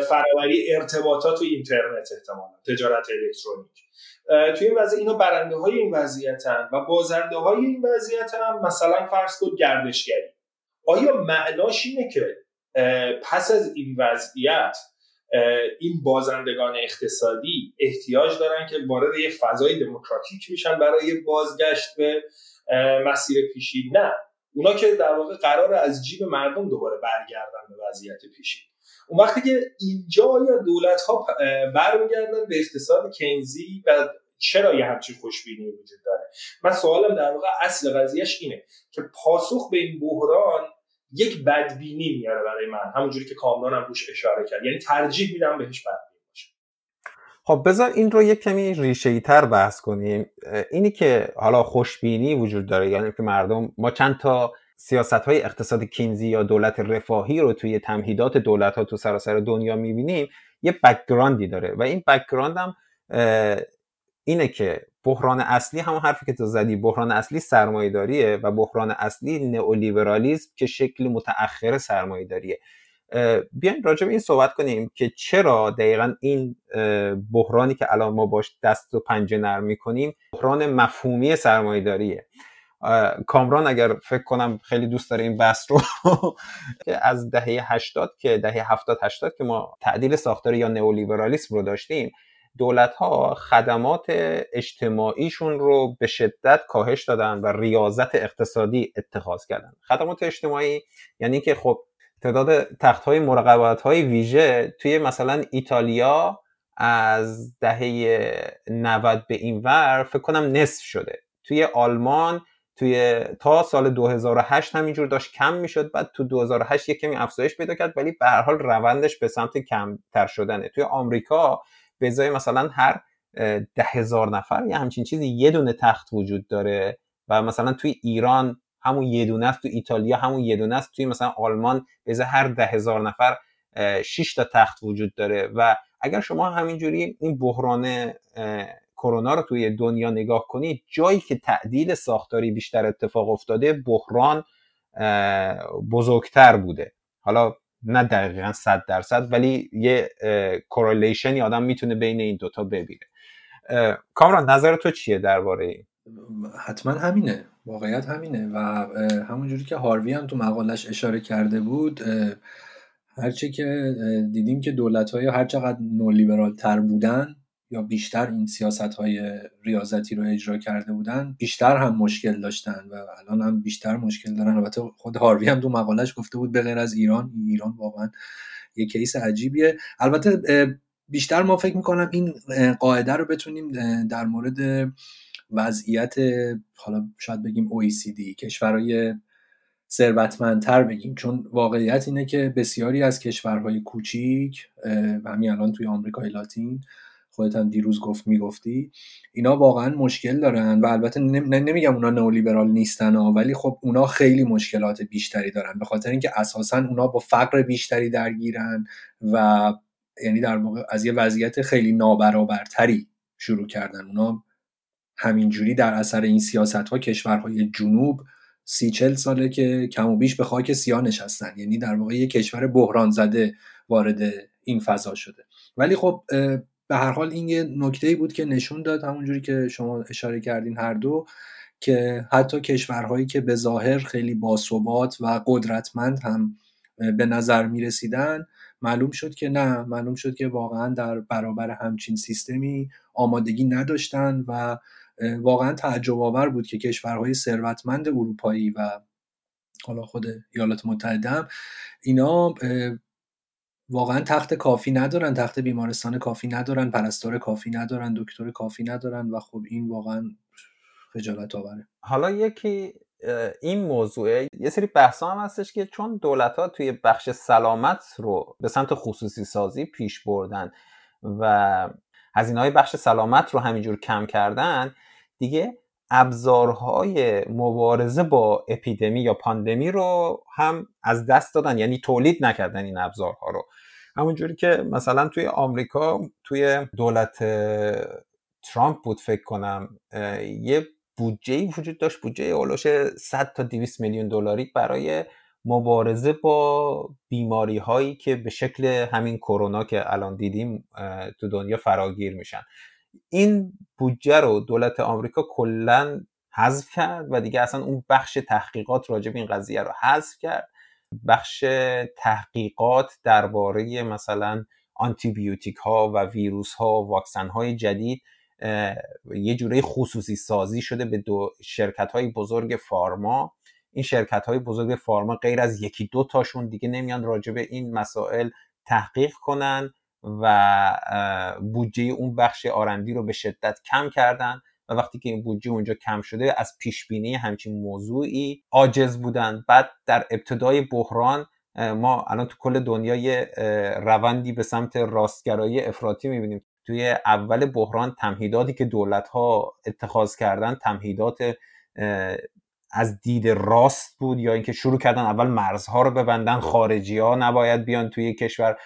فراوری ارتباطات و اینترنت احتمالا تجارت الکترونیک. توی این وضعیت اینا برنده های این وضعیتن و بازنده های این وضعیت هم مثلا فرض کن گردشگری. آیا معناش اینه که پس از این وضعیت این بازندگان اقتصادی احتیاج دارن که وارد یه فضای دموکراتیک میشن برای بازگشت به مسیر پیشین. نه. اونا که در واقع قرار از جیب مردم دوباره برگردن به وضعیت پیشین. اون وقتی که اینجا یا دولت ها برمیگردن به اقتصاد کینزی و چرا یه همچین خوشبینی وجود داره؟ من سوالم در واقع اصل قضیهش اینه که پاسخ به این بحران یک بدبینی میاره برای من همونجوری که کامران هم روش اشاره کرد. یعنی ترجیح میدم بهش بدبین باشه خب بذار این رو یک کمی ریشه تر بحث کنیم. اینی که حالا خوشبینی وجود داره یعنی که مردم ما چند تا سیاست های اقتصاد کینزی یا دولت رفاهی رو توی تمهیدات دولت ها تو سراسر دنیا می‌بینیم یه background ی داره. و این background هم اینه که بحران اصلی همون حرفی که تو زدی بحران اصلی سرمایه‌داریه و بحران اصلی نئولیبرالیسم که شکل متأخر سرمایه‌داریه. بیاین راجع به این صحبت کنیم که چرا دقیقا این بحرانی که الان ما باش دست و پنجه نرم می‌کنیم بحران مفهومی سرمایهداریه. کامران اگر فکر کنم خیلی دوست داره این بحث رو که از دهه 80 که دهه 70 80 که ما تعدیل ساختاری یا نئولیبرالیسم رو داشتیم دولت ها خدمات اجتماعیشون رو به شدت کاهش دادن و ریاضت اقتصادی اتخاذ کردن. خدمات اجتماعی یعنی که خب تعداد تخت های مراقبت های ویژه توی مثلا ایتالیا از دهه 90 به این ور فکر کنم نصف شده. توی آلمان توی تا سال 2008 همینجور داشت کم می‌شد بعد تو 2008 یک کمی افزایش پیدا کرد ولی به هر حال روندش به سمت کمتر شدنه. توی آمریکا به ازای مثلا هر ده هزار نفر یا همچین چیزی یه دونه تخت وجود داره و مثلا توی ایران همون یه دونه است تو ایتالیا همون یه دونه است توی مثلا آلمان به هر ده هزار نفر 6 تا تخت وجود داره و اگر شما همینجوری این بحران کرونا رو توی دنیا نگاه کنید جایی که تعدیل ساختاری بیشتر اتفاق افتاده بحران بزرگتر بوده. حالا نه دقیقا صد درصد ولی یه کوریلیشنی آدم می‌تونه بین این دوتا ببینه. کامران نظر تو چیه درباره حتما همینه واقعیت همینه و همونجوری که هاروی هم تو مقالش اشاره کرده بود هرچه که دیدیم که دولت های هر چقدر نولیبرال تر بودن یا بیشتر این سیاست های ریاضتی رو اجرا کرده بودن بیشتر هم مشکل داشتن و الان هم بیشتر مشکل دارن. البته خود هاروی هم تو مقالش گفته بود بغیر از ایران. ایران واقعا یه کیس عجیبیه. البته بیشتر ما فکر می‌کنم این قاعده رو بتونیم در مورد وضعیت حالا شاید بگیم OECD کشورهای ثروتمندتر بگیم. چون واقعیت اینه که بسیاری از کشورهای کوچیک همین الان توی آمریکای لاتین خودت هم دیروز گفت می‌گفتی. اینا واقعا مشکل دارن و البته نمیگم اونا نئولیبرال نیستن ولی خب اونا خیلی مشکلات بیشتری دارن. به خاطر اینکه اساسا اونا با فقر بیشتری درگیرن و یعنی در واقع از یه وضعیت خیلی نابرابرتری شروع کردن. اونا همینجوری در اثر این سیاست ها کشورهای جنوب سی چل ساله که کم و بیش به خاک سیاه نشستن. یعنی در واقع یه کشور بحران زده وارد این فضا شده. ولی خب به هر حال این یه نکته بود که نشون داد همونجوری که شما اشاره کردین هر دو که حتی کشورهایی که به ظاهر خیلی باثبات و قدرتمند هم به نظر می رسیدن معلوم شد که نه. معلوم شد که واقعا در برابر همچین سیستمی آمادگی نداشتن و واقعا تعجب آور بود که کشورهای ثروتمند اروپایی و حالا خود ایالات متحده اینا واقعا تخت کافی ندارن تخت بیمارستان کافی ندارن پرستار کافی ندارن دکتر کافی ندارن و خب این واقعا خجالت آوره حالا یکی این موضوع یه سری بحث هم هستش که چون دولت ها توی بخش سلامت رو به سمت خصوصی سازی پیش بردن و هزینه های بخش سلامت رو همینجور کم کردن دیگه ابزارهای مبارزه با اپیدمی یا پاندمی رو هم از دست دادن یعنی تولید نکردن این ابزارها رو. همونجوری که مثلا توی آمریکا توی دولت ترامپ بود فکر کنم یه بودجه وجود داشت بودجه اولوش 100 تا 200 میلیون دلاری برای مبارزه با بیماری هایی که به شکل همین کرونا که الان دیدیم تو دنیا فراگیر میشن. این بودجه رو دولت آمریکا کلا حذف کرد و دیگه اصلا اون بخش تحقیقات راجع به این قضیه رو حذف کرد. بخش تحقیقات درباره مثلا آنتیبیوتیک ها و ویروس ها و واکسن های جدید یه جوره خصوصی سازی شده به دو شرکت های بزرگ فارما. این شرکت های بزرگ فارما غیر از یکی دو تاشون دیگه نمیان راجع به این مسائل تحقیق کنن و بودجه اون بخش آرندی رو به شدت کم کردن. وقتی که این بودجه اونجا کم شده از پیش بینی همچین موضوعی عاجز بودن. بعد در ابتدای بحران ما الان تو کل دنیا یه روندی به سمت راستگرایی افراطی می‌بینیم. توی اول بحران تمهیداتی که دولت ها اتخاذ کردن تمهیدات از دید راست بود یا اینکه شروع کردن اول مرزها رو ببندن خارجی ها نباید بیان توی کشور.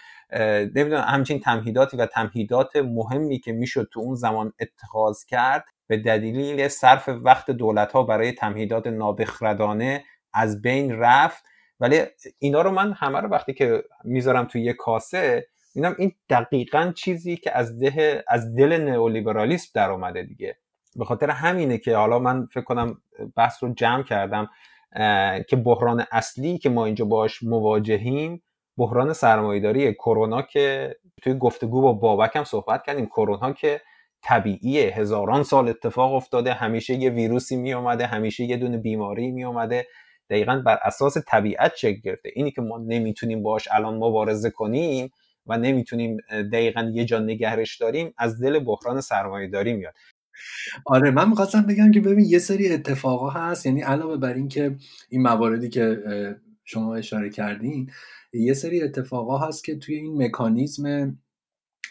نمی‌دونم همچین تمهیداتی و تمهیدات مهمی که می‌شد تو اون زمان اتخاذ کرد به دلیل صرف وقت دولت ها برای تمهیدات نابخردانه از بین رفت. ولی اینا رو من همه رو وقتی که می‌ذارم توی یه کاسه می‌دونم این دقیقا چیزی که از ده از دل نئولیبرالیسم در اومده دیگه. به خاطر همینه که حالا من فکر کنم بحث رو جمع کردم که بحران اصلی که ما اینجا باش مواجهیم بحران سرمایهداری کرونا که توی گفتگو با بابک صحبت کردیم. کرونا که طبیعیه هزاران سال اتفاق افتاده همیشه یه ویروسی می اومده همیشه یه دونه بیماری می اومده دقیقا بر اساس طبیعت شکل گرفته. اینی که ما نمی‌تونیم باش الان مبارزه کنیم و نمی‌تونیم دقیقا یه جا نگهرش داریم از دل بحران سرمایه داری میاد. آره من می‌خواستم بگم که ببین یه سری اتفاقا هست. یعنی علاوه بر این که این مواردی که شما اشاره کردین یه سری اتفاقا هست که توی این مکانیزم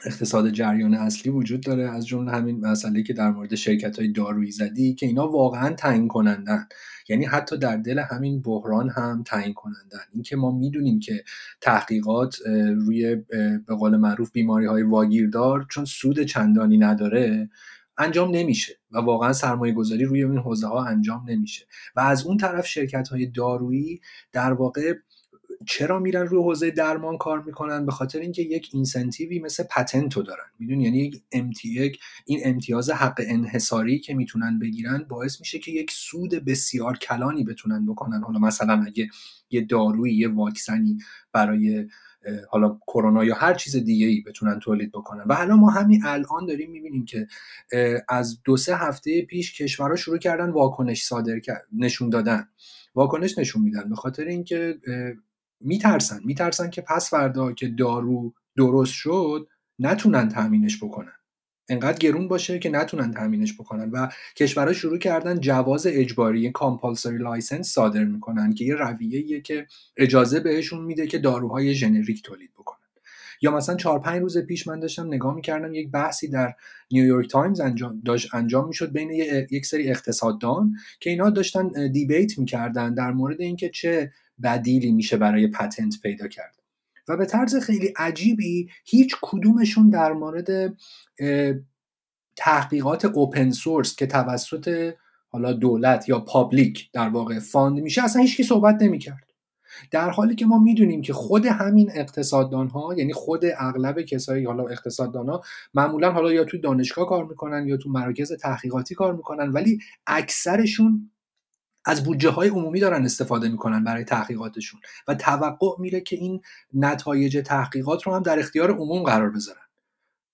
اقتصاد جریان اصلی وجود داره از جمله همین مسئله که در مورد شرکت های دارویی زدی که اینا واقعا تعیین کنندن. یعنی حتی در دل همین بحران هم تعیین کنندن. اینکه ما می‌دونیم که تحقیقات روی به قول معروف بیماری های واگیردار چون سود چندانی نداره انجام نمیشه و واقعا سرمایه گذاری روی این حوزه ها انجام نمیشه. و از اون طرف شرکت های دارویی در واقع چرا میرن روی حوزه درمان کار می‌کنن؟ به خاطر اینکه یک اینسنتیوی مثل پتنت رو دارن. میدون یعنی یک امتی این امتیاز حق انحصاری که می‌تونن بگیرن باعث میشه که یک سود بسیار کلانی بتونن بکنن. حالا مثلا اگه یه دارویی یه واکسنی برای حالا کرونا یا هر چیز دیگه ای بتونن تولید بکنن. و حالا ما همین الان داریم می‌بینیم که از دو سه هفته پیش کشورها شروع کردن واکنش صادر نشون دادن. واکنش نشون میدن. به خاطر اینکه میترسن. میترسن که پس فردا که دارو درست شد نتونن تامینش بکنن. انقدر گرون باشه که نتونن تامینش بکنن و کشورها شروع کردن جواز اجباری compulsory license صادر می‌کنن که یه رویه که اجازه بهشون میده که داروهای ژنریک تولید بکنن. یا مثلا چهار پنج روز پیش من داشتم نگاه می‌کردم یک بحثی در نیویورک تایمز انجام داشت انجام می‌شد بین یک سری اقتصاددان که اینا داشتن debate می‌کردن در مورد اینکه چه بدیلی میشه برای patent پیدا کرد و به طرز خیلی عجیبی هیچ کدومشون در مورد تحقیقات open source که توسط حالا دولت یا public در واقع fund میشه اصلا هیچکی صحبت نمی‌کرد. در حالی که ما می‌دونیم که خود همین اقتصاددان ها یعنی خود اغلب کسایی حالا اقتصاددان ها معمولا حالا یا تو دانشگاه کار می‌کنن یا تو مراکز تحقیقاتی کار می‌کنن ولی اکثرشون از بودجه های عمومی دارن استفاده می‌کنن برای تحقیقاتشون و توقع میره که این نتایج تحقیقات رو هم در اختیار عموم قرار بذارن.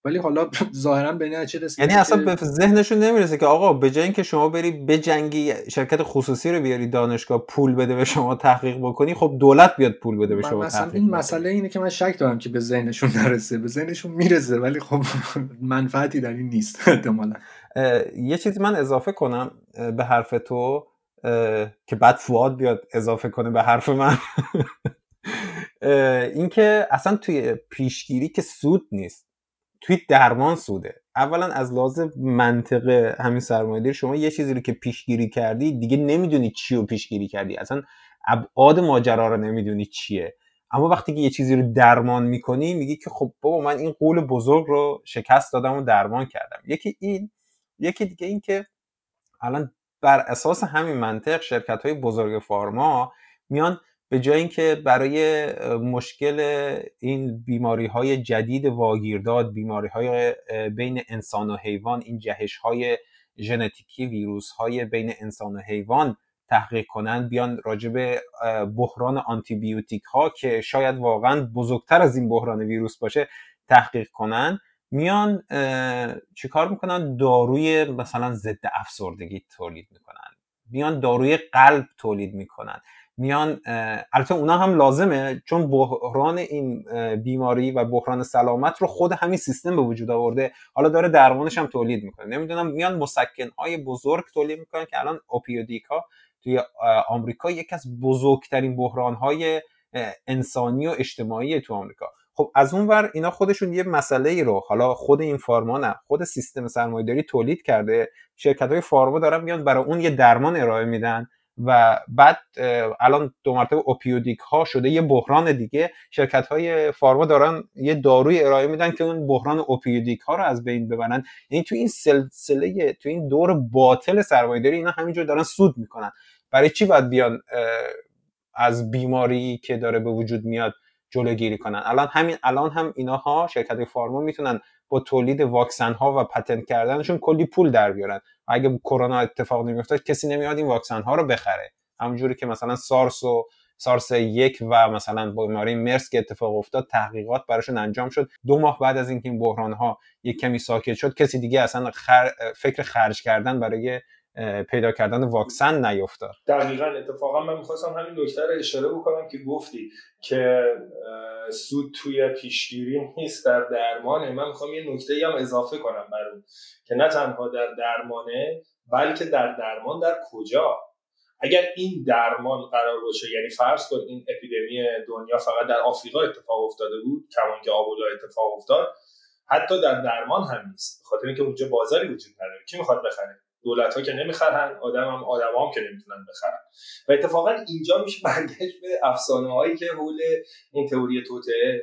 ولی حالا ظاهرا به چه یعنی اصلا به ذهنشون نمی‌رسه که آقا به جای اینکه شما بری به جنگی شرکت خصوصی رو بیاری دانشگاه پول بده به شما تحقیق بکنی خب دولت بیاد پول بده به شما مثلا این مسئله اینه که من شک دارم که به ذهنشون نرسه. به ذهنشون می‌رسه ولی خب منفعتی در این نیست احتمالاً. یه چیزی من اضافه کنم به حرف تو. که بعد فواد بیاد اضافه کنه به حرف من. اینکه اصلا توی پیشگیری که سود نیست توی درمان سوده. اولا از لازم منطق همین سرمایه‌داری شما یه چیزی رو که پیشگیری کردی دیگه نمی‌دونی چی رو پیشگیری کردی. اصلا ابعاد ماجرا رو نمی‌دونی چیه. اما وقتی که یه چیزی رو درمان می‌کنی میگی که خب بابا من این قول بزرگ رو شکست دادم و درمان کردم. یکی این یکی دیگه این که الان بر اساس همین منطق شرکت های بزرگ فارما میان به جای اینکه برای مشکل این بیماری های جدید واگیرداد بیماری های بین انسان و حیوان این جهش های ژنتیکی ویروس های بین انسان و حیوان تحقیق کنند بیان راجب بحران آنتیبیوتیک ها که شاید واقعا بزرگتر از این بحران ویروس باشه تحقیق کنند. میان چیکار می‌کنن؟ داروی مثلا ضد افسردگی تولید می‌کنن. میان داروی قلب تولید می‌کنن. میان البته اونا هم لازمه چون بحران این بیماری و بحران سلامت رو خود همین سیستم به وجود آورده. حالا داره درمانش هم تولید می‌کنه. نمی‌دونم میان مسکن های بزرگ تولید می‌کنن که الان اوپیودیک ها توی آمریکا یکی از بزرگترین بحران های انسانی و اجتماعی تو آمریکا. خب از اون ور اینا خودشون یه مسئله ای رو حالا خود این فارما نه خود سیستم سرمایه‌داری تولید کرده شرکت های فارما دارن میان برای اون یه درمان ارائه میدن و بعد الان دو مرتبه اوپیودیک ها شده یه بحران دیگه شرکت های فارما دارن یه داروی ارائه میدن که اون بحران اوپیودیک ها رو از بین ببرن. یعنی تو این سلسله تو این دور باطل سرمایه‌داری اینا همینجور دارن سود می‌کنن. برای چی باید بیان از بیماری که داره به وجود میاد؟ جلوگیری کنن. الان همین الان هم ایناها شرکت فارما می‌تونن با تولید واکسن ها و پتنت کردنشون کلی پول در بیارن. اگه کرونا اتفاق نمیافتاد کسی نمیاد این واکسن ها رو بخره. همونجوری که مثلا سارس و سارس یک و مثلا بیماری مرس که اتفاق افتاد تحقیقات براشون انجام شد. دو ماه بعد از اینکه این بحران ها یک کمی ساکت شد کسی دیگه اصلا فکر خرج کردن برای پیدا کردن واکسن نیفتاد. دقیقا اتفاقا من می‌خواستم همین نکته رو اشاره بکنم که گفتی که سود توی پیشگیری نیست در درمانه. من می‌خوام یه نکته هم اضافه کنم بر اون که نه تنها در درمانه بلکه در درمان در کجا؟ اگر این درمان قرار باشه یعنی فرض کن این اپیدمی دنیا فقط در آفریقا اتفاق افتاده بود کمان که آبولا اتفاق افتاد حتی در درمان هم نیست خاطر اینکه اونجا بازاری وجود نداره. کی می‌خواد بخره؟ دولت ها که نمی‌خرن آدم هم آدم هم که نمی‌تونن بخرن. و اتفاقا اینجا میشه برگشت به افسانه هایی که حول این تئوری توته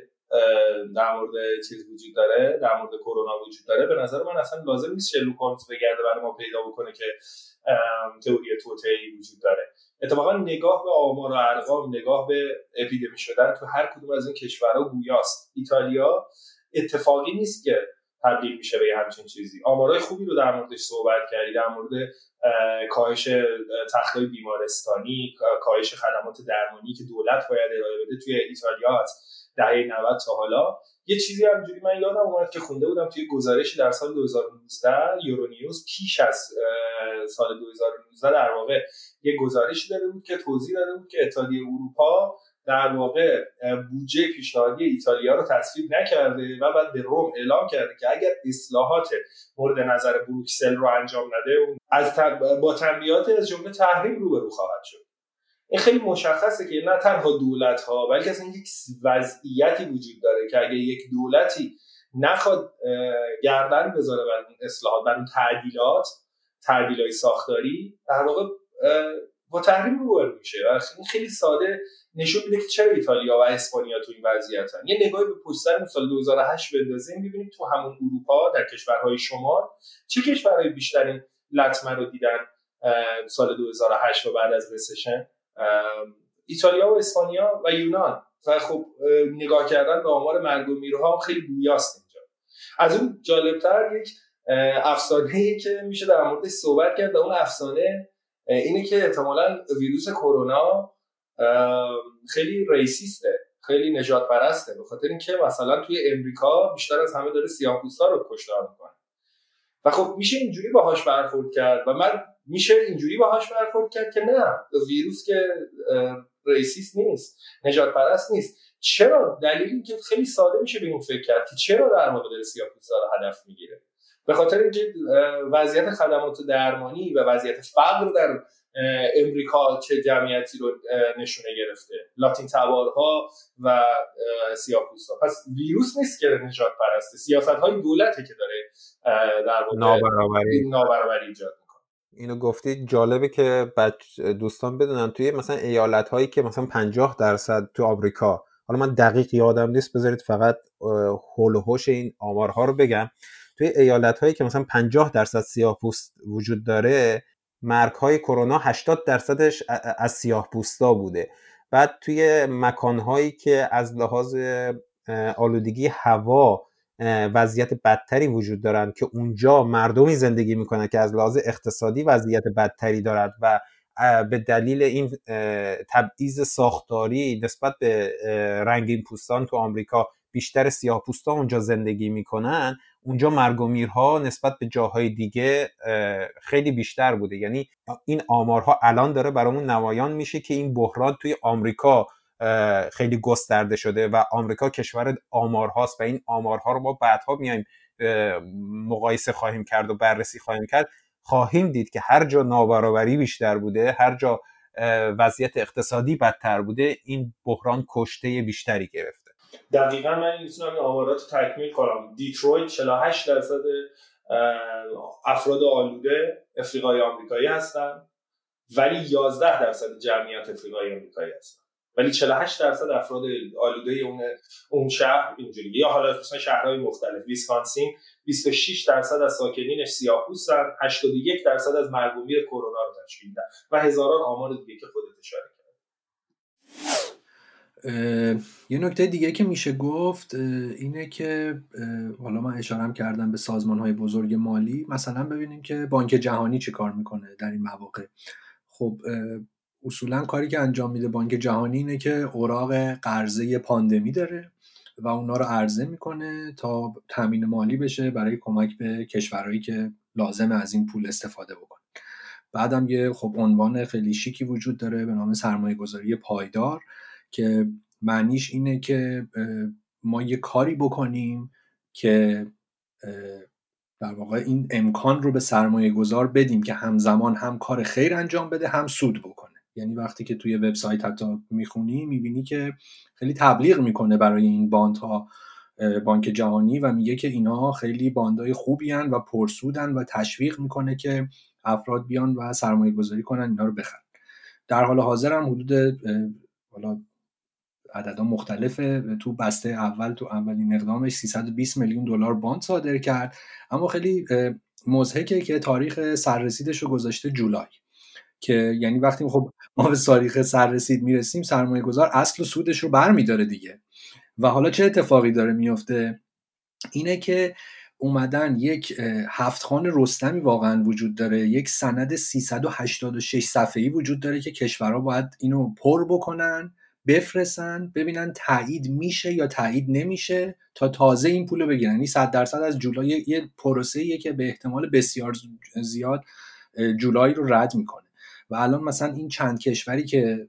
در مورد چیز وجود داره در مورد کرونا وجود داره. به نظر من اصلا لازم نیست شلوک هولمز بگرده برای ما پیدا بکنه که تئوری توته وجود داره. اتفاقا نگاه به آمار و ارقام نگاه به اپیدمی شدن تو هر کدوم از این کشورها گویاست. ایتالیا اتفاقی نیست که تبدیل میشه به همچین چیزی. آمارای خوبی رو در موردش صحبت کردی در مورد کاهش تختای بیمارستانی کاهش خدمات درمانی که دولت باید ارائه بده توی ایتالیا از دهه 90 تا حالا. یه چیزی همجوری من یادم اومد که خونده بودم توی گزارشی در سال 2019 یورونیوز پیش از سال 2019 در واقع یه گزارشی داده بود که توضیح داده بود که اتحادیه اروپا در واقع بودجه پیشنهادی ایتالیا رو تصویب نکرده و بعد به روم اعلام کرده که اگر اصلاحات مورد نظر بروکسل رو انجام نده از با تنبیات از جمله تحریم روبرو خواهد شد. این خیلی مشخصه که نه تنها دولت ها بلکه اصلا یک وضعیتی وجود داره که اگه یک دولتی نخواد گردن بذاره بر اصلاحات بر اون تعدیلات تعدیلای ساختاری در واقع با تحریم روبرو میشه و خیلی ساده نشون میده که چرا ایتالیا و اسپانیا تو این وضعیتن. یه نگاهی به پشت سر سال 2008 بندازیم می‌بینیم تو همون اروپا در کشورهای شمال چه کشورهای بیشترین لطمه رو دیدن سال 2008 و بعد از رسشن ایتالیا و اسپانیا و یونان. و خب نگاه کردن به آمار مرگ و میرها خیلی گویاست اینجا. از اون جالبتر یک افسانه ای که میشه در موردش صحبت کرد و اون افسانه اینه که احتمالا ویروس کرونا خیلی ریسیسته خیلی نجات پرسته به خاطر اینکه مثلا توی امریکا بیشتر از همه داره سیاه‌پوستا رو کشتار می‌کنه. و خب میشه اینجوری باهاش برخورد کرد. و من میشه اینجوری باهاش برخورد کرد که نه ویروس که ریسیست نیست نجات پرست نیست. چرا؟ دلیلی که خیلی ساده میشه به این فکر کرد که چرا در داره سیاه‌پوستا رو هدف می‌گیره. به خاطر اینکه وضعیت خدمات درمانی و وضعیت فقر در امریکا چه جمعیتی رو نشونه گرفته. لاتین تبارها و سیاپوستا. پس ویروس نیست که نجات پرسته. سیاست های دولته که داره در نابرابری. نابرابری ایجاد اینو گفتی جالبه که دوستان بدونن توی مثلا ایالت هایی که مثلا 50 درصد تو آمریکا حالا من دقیق یادم نیست بذارید فقط هول و این آمارها رو بگم. توی ایالت هایی که مثلا 50 درصد سیاه پوست وجود داره مرگ های کرونا 80 درصدش از سیاه پوستا بوده. بعد توی مکان هایی که از لحاظ آلودگی هوا وضعیت بدتری وجود دارند که اونجا مردمی زندگی می‌کنن که از لحاظ اقتصادی وضعیت بدتری دارد و به دلیل این تبعیض ساختاری نسبت به رنگین پوستان تو آمریکا بیشتر سیاه پوستا اونجا زندگی می‌کنن اونجا مرگ و میرها نسبت به جاهای دیگه خیلی بیشتر بوده. یعنی این آمارها الان داره برامون نمایان میشه که این بحران توی آمریکا خیلی گسترده شده و آمریکا کشور آمارهاست و این آمارها رو ما بعدها میایم مقایسه خواهیم کرد و بررسی خواهیم کرد. خواهیم دید که هر جا نابرابری بیشتر بوده هر جا وضعیت اقتصادی بدتر بوده این بحران کشته بیشتری گرفته دقیقا من می‌تونم این آمارت تکمیل کنم. دیترویت 48 درصد افراد آلوده افریقای آمریکایی هستن ولی 11 درصد جمعیت افریقای آمریکایی هستن. ولی 48 درصد افراد آلوده اون اون شهر اینجوری. یا حالا مثلا شهرهای مختلف ویسکانسین 26 درصد از ساکنینش سیاه‌پوستن 81 درصد از مرگ کرونا رو تشکیل میدن و هزاران آمار دیگه که خودت اشاره یه نکته دیگه که میشه گفت اینه که حالا من اشارم کردم به سازمان های بزرگ مالی. مثلا ببینیم که بانک جهانی چی کار می‌کنه در این مواقع. خب اصولا کاری که انجام میده بانک جهانی اینه که اوراق قرضه پاندمی داره و اونا رو عرضه می‌کنه تا تامین مالی بشه برای کمک به کشورهایی که لازم از این پول استفاده بکنه بعدم یه خب عنوان خیلی شیکی وجود داره به نام سرمایه گذاری پایدار. که معنیش اینه که ما یه کاری بکنیم که در واقع این امکان رو به سرمایه گذار بدیم که همزمان هم کار خیر انجام بده هم سود بکنه. یعنی وقتی که توی وبسایت حتی می‌خونی می‌بینی که خیلی تبلیغ می‌کنه برای این باند ها بانک جهانی و میگه که اینا خیلی باندهای خوبی هن و پرسودن و تشویق می‌کنه که افراد بیان و سرمایه گذاری کنن اینا رو بخرن. در حال حاضر هم حدود حالا عددا مختلفه. تو بسته اول تو اولین اقدامش 320 میلیون دلار باند صادر کرد. اما خیلی مزهکه که تاریخ سررسیدش رو گذاشته جولای که یعنی وقتی خب ما به تاریخ سررسید می‌رسیم سرمایه گذار اصل و سودش رو برمیداره دیگه. و حالا چه اتفاقی داره میفته اینه که اومدن یک هفت خان رستمی واقعا وجود داره. یک سند 386 صفحه‌ای وجود داره که کشورها باید اینو پر بکنن. بفرستن ببینن تایید میشه یا تایید نمیشه تا تازه این پول بگیرن. یعنی 100 درصد از جولای یه پروسه که به احتمال بسیار زیاد جولای رو رد می‌کنه. و الان مثلا این چند کشوری که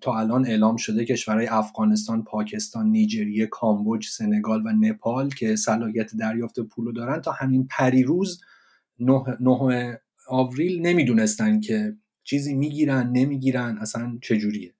تا الان اعلام شده کشورهای افغانستان، پاکستان، نیجریه، کامبوج، سنگال و نپال که صلاحیت دریافت پول دارن تا همین پریروز 9 آوریل نمی‌دونستن که چیزی می‌گیرن نمی‌گیرن اصلا چجوریه.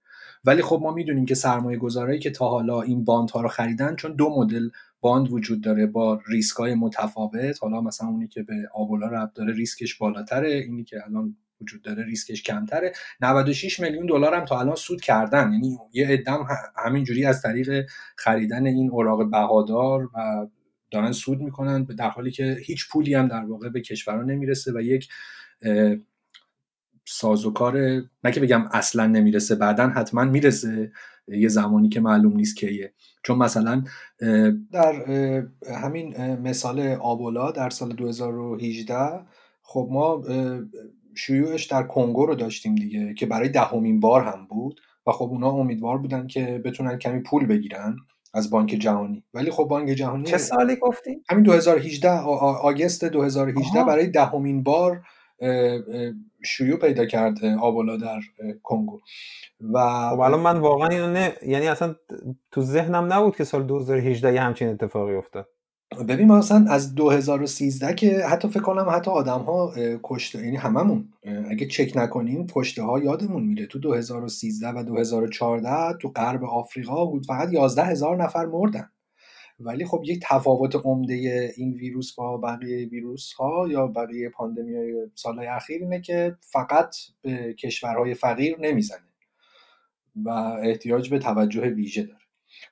ولی خب ما می‌دونیم که سرمایه گذارایی که تا حالا این bond ها رو خریدن چون دو مدل bond وجود داره با ریسک های متفاوت. حالا مثلا اونی که به ابولا ربط داره ریسکش بالاتره اینی که الان وجود داره ریسکش کمتره. 96 میلیون دلار هم تا الان سود کردن. یعنی یه عدم همینجوری از طریق خریدن این اوراق بهادار و دارن سود می‌کنن در حالی که هیچ پولی هم در واقع به کشورها نمی‌رسه و یک سازوکار نه که بگم اصلا نمی‌رسه بعدا حتما می‌رسه. یه زمانی که معلوم نیست کیه. چون مثلا در همین مثال آبولا در سال 2018 خب ما شیوعش در کنگو رو داشتیم دیگه که برای دهمین بار هم بود و خب اونا امیدوار بودن که بتونن کمی پول بگیرن از بانک جهانی. ولی خب بانک جهانی چه سالی گفتی همین 2018 آگست 2018 برای دهمین بار شیوع پیدا کرد آبولا در کنگو. و خب الان من واقعا اینو نه یعنی اصلا تو ذهنم نبود که سال 2018 یه همچین اتفاقی افتاد. ببین مثلا از 2013 که حتی فکر کنم حتی آدم ها کشته یعنی هممون اگه چک نکنیم کشته ها یادمون میره. تو 2013 و 2014 تو غرب آفریقا بود فقط 11 هزار نفر مردن. ولی خب یک تفاوت عمده این ویروس با بقیه ویروس ها یا بقیه پاندمی های سالهای اخیر اینه که فقط به کشورهای فقیر نمی‌زنه و احتیاج به توجه ویژه داره.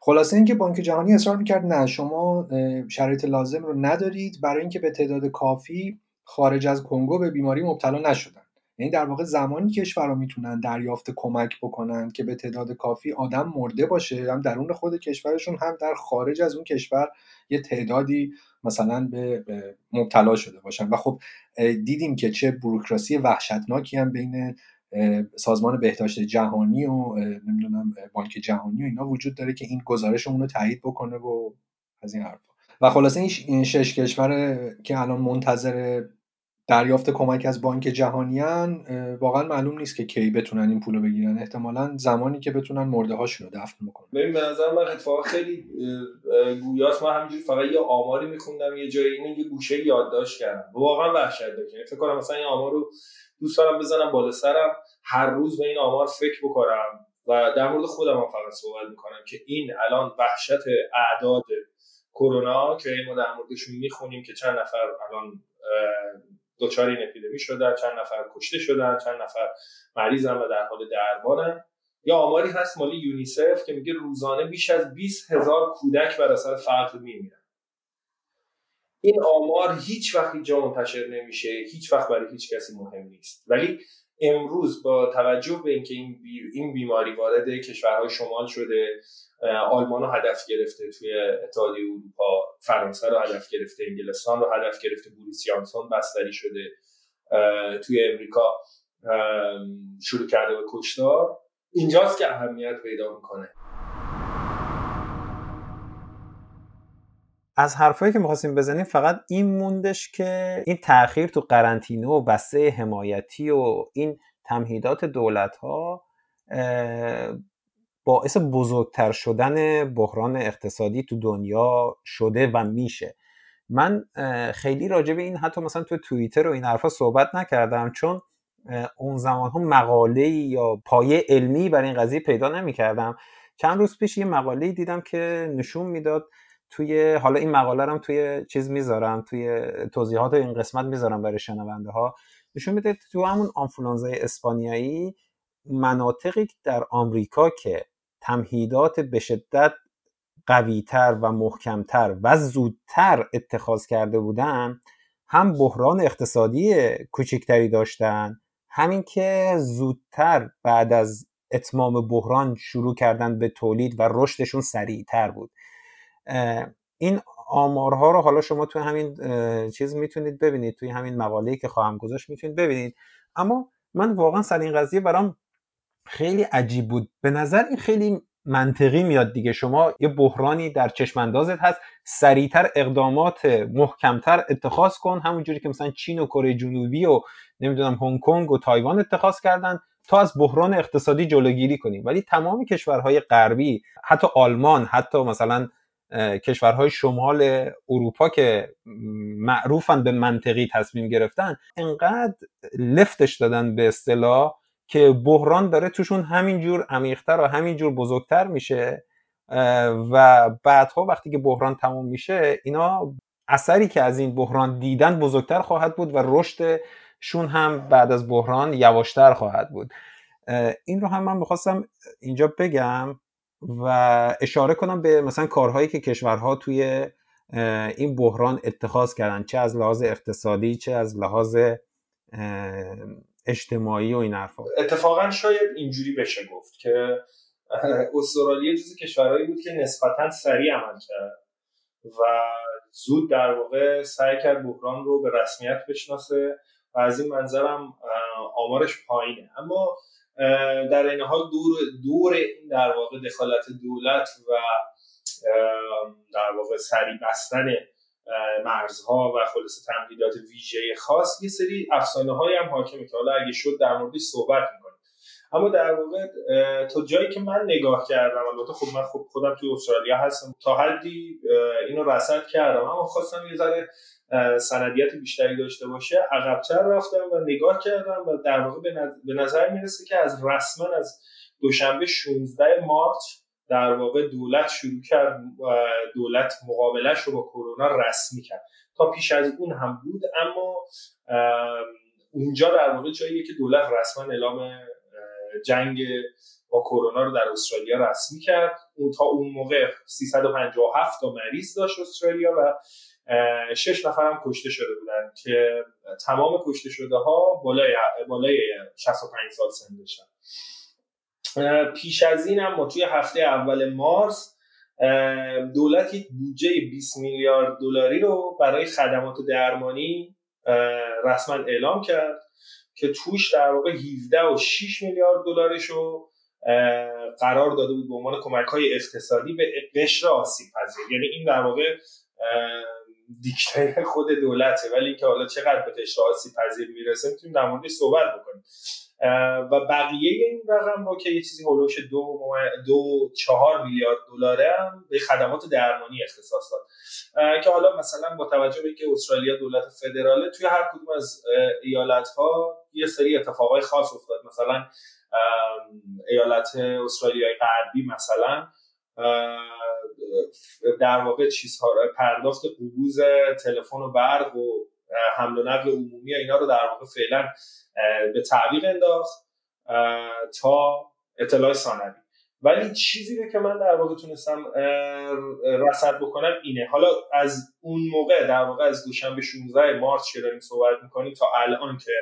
خلاصه اینکه بانک جهانی اصرار می‌کرد نه شما شرایط لازم رو ندارید. برای اینکه به تعداد کافی خارج از کنگو به بیماری مبتلا نشدن. یعنی در واقع زمانی کشورها می‌تونن دریافت کمک بکنن که به تعداد کافی آدم مرده باشه هم درون خود کشورشون هم در خارج از اون کشور یه تعدادی مثلا به, مبتلا شده باشن. و خب دیدیم که چه بروکراسی وحشتناکی هم بین سازمان بهداشت جهانی و نمی‌دونم بانک جهانی و اینا وجود داره که این گزارش اون تایید بکنه و از این حرفا. و خلاصه این شش کشور که الان منتظر دریافت کمک از بانک جهانیان واقعا معلوم نیست که کی بتونن این پولو بگیرن. احتمالا زمانی که بتونن مرده هاشون رو دفن بکنن. ببین به نظر من اتفاقا خیلی گویاست من همینجوری فقط یه آماری میخوندم یه جایی اینه یه گوشه یادداشت کردم. واقعا وحشتناکه یعنی فکر کنم مثلا این آمار رو دوست دارم بزنم بالا سرم هر روز به این آمار فکر بکنم و در مورد خودم هم فقط صحبت می‌کنم که این الان وحشت اعداد کرونا که ما در موردشون می‌خونیم که چند نفر الان دچار این اپیدمی شدن چند نفر کشته شدن چند نفر مریضن و در حال درمانن. یا آماری هست مالی یونیسف که میگه روزانه بیش از 20 هزار کودک بر اثر فقر میمیرن. این آمار هیچ وقت جا منتشر نمیشه هیچ وقت برای هیچ کسی مهم نیست. ولی امروز با توجه به اینکه این, این بیماری وارد کشورهای شمال شده آلمان رو هدف گرفته توی اتحادیه اروپا فرانسه رو هدف گرفته انگلستان رو هدف گرفته بوریس یانسون بستری شده توی امریکا شروع کرده به کشتار. اینجاست که اهمیت پیدا می‌کنه. از حرفایی که می‌خواستیم بزنیم فقط این موندش که این تاخیر تو قرنطینه و بسته حمایتی و این تمهیدات دولت ها باعث بزرگتر شدن بحران اقتصادی تو دنیا شده و میشه. من خیلی راجع به این حتی مثلا تو توییتر و این حرفا صحبت نکردم چون اون زمان ها مقاله یا پایه علمی بر این قضیه پیدا نمی‌کردم. چند روز پیش یه مقاله دیدم که نشون می‌داد توی حالا این مقاله رو توی چیز می‌ذارم توی توضیحات این قسمت می‌ذارم برای شنونده ها نشون میده تو همون آنفولانزای اسپانیایی مناطقی در آمریکا که تمهیدات به شدت قویتر و محکمتر و زودتر اتخاذ کرده بودن هم بحران اقتصادی کوچکتری داشتن همین که زودتر بعد از اتمام بحران شروع کردن به تولید و رشدشون سریعتر بود. این آمارها رو حالا شما توی همین چیز می‌تونید ببینید توی همین مقاله‌ای که خواهم گذاشت می‌تونید ببینید. اما من واقعا سر این قضیه برام خیلی عجیب بود. به نظر این خیلی منطقی میاد دیگه. شما یه بحرانی در چشماندازت هست سریعتر اقدامات محکمتر اتخاذ کن. همونجوری که مثلا چین و کره جنوبی و نمی‌دونم هنگ کنگ و تایوان اتخاذ کردن تا از بحران اقتصادی جلوگیری کنیم ولی تمام کشورهای غربی حتی آلمان حتی مثلا کشورهای شمال اروپا که معروفن به منطقی تصمیم گرفتن انقدر لفتش دادن به اصطلاح که بحران داره توشون همینجور عمیقتر و همینجور بزرگتر میشه و بعدها وقتی که بحران تموم میشه اینا اثری که از این بحران دیدن بزرگتر خواهد بود و رشدشون هم بعد از بحران یواشتر خواهد بود. این رو هم من می‌خواستم اینجا بگم. و اشاره کنم به مثلا کارهایی که کشورها توی این بحران اتخاذ کردن چه از لحاظ اقتصادی چه از لحاظ اجتماعی و این حرفا. اتفاقا شاید اینجوری بشه گفت که استرالیا جز کشورهایی بود که نسبتا سریع عمل کرد و زود در واقع سعی کرد بحران رو به رسمیت بشناسه و از این منظرم آمارش پایینه. اما در این حال دور دور این در واقع دخالت دولت و در واقع سریع بستن مرزها و خلاص تمدیدات ویژه خاص یه سری افسانه های هم حاکمه که حالا اگه شد در موردش صحبت می‌کنیم. اما در واقع تا جایی که من نگاه کردم البته خب من خب خودم توی استرالیا هستم تا حدی اینو رصد کردم اما خواستم یه ذره سندیت بیشتری داشته باشه عقبتر رفتم و نگاه کردم و در واقع به نظر می‌رسه که از رسما از دوشنبه 16 مارچ در واقع دولت شروع کرد دولت مقابلش رو با کرونا رسمی کرد. تا پیش از اون هم بود اما اونجا در واقع جاییه که دولت رسما اعلام جنگ با کرونا رو در استرالیا رسمی کرد. اون تا اون موقع 357 تا مریض داشت استرالیا و شش نفر هم کشته شده بودن که تمام کشته شده ها بالای بالای 65 سال سن داشتن. پیش از این هم ما توی هفته اول مارس دولت یک بودجه 20 میلیارد دلاری رو برای خدمات درمانی رسما اعلام کرد که توش در واقع 17 و 6 میلیارد دلارش رو قرار داده بود به عنوان کمک های اقتصادی به قشر آسیب پذیر. یعنی این در واقع دیکته خود دولته. ولی که حالا چقدر به قشر آسیب پذیر می‌رسه می‌تونیم در موردش صحبت بکنیم. و بقیه این رقم رو که یه چیزی هلوش دو, دو چهار میلیارد دلاره هم به خدمات درمانی اختصاص داد. که حالا مثلا با توجه به اینکه استرالیا دولت فدراله توی هر کدوم از ایالت ها یه سری اتفاقای خاص افتاد. مثلا ایالت استرالیای غربی مثلا در واقع چیزها پرداخت قبوز تلفن و برق و حمل و نقل عمومی اینا رو در واقع فعلا به تعویق انداخت تا اطلاع ثانوی. ولی چیزی رو که من در واقع تونستم رصد بکنم اینه. حالا از اون موقع در واقع از دوشنبه 16 مارچ که داریم صحبت می‌کنیم تا الان که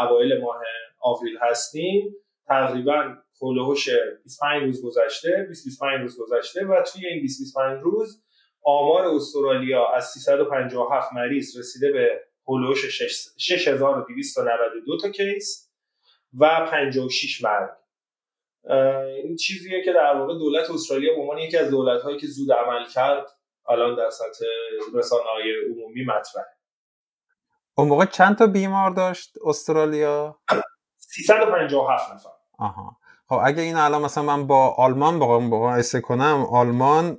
اوایل ماه آوریل هستیم تقریبا هلوهوش 25 روز گذشته 20 25 روز گذشته و توی این 20 25 روز آمار استرالیا از 357 مریض رسیده به هلوش 6292 تا کیس و 56 مرگ. این چیزیه که در واقع دولت استرالیا به عنوان یکی از دولت هایی که زود عمل کرد الان در سطح رسانه های عمومی مطرحه. اون موقع چند تا بیمار داشت استرالیا؟ 357 نفر. آها. خب اگه این الان مثلا من با آلمان مقایسه کنم آلمان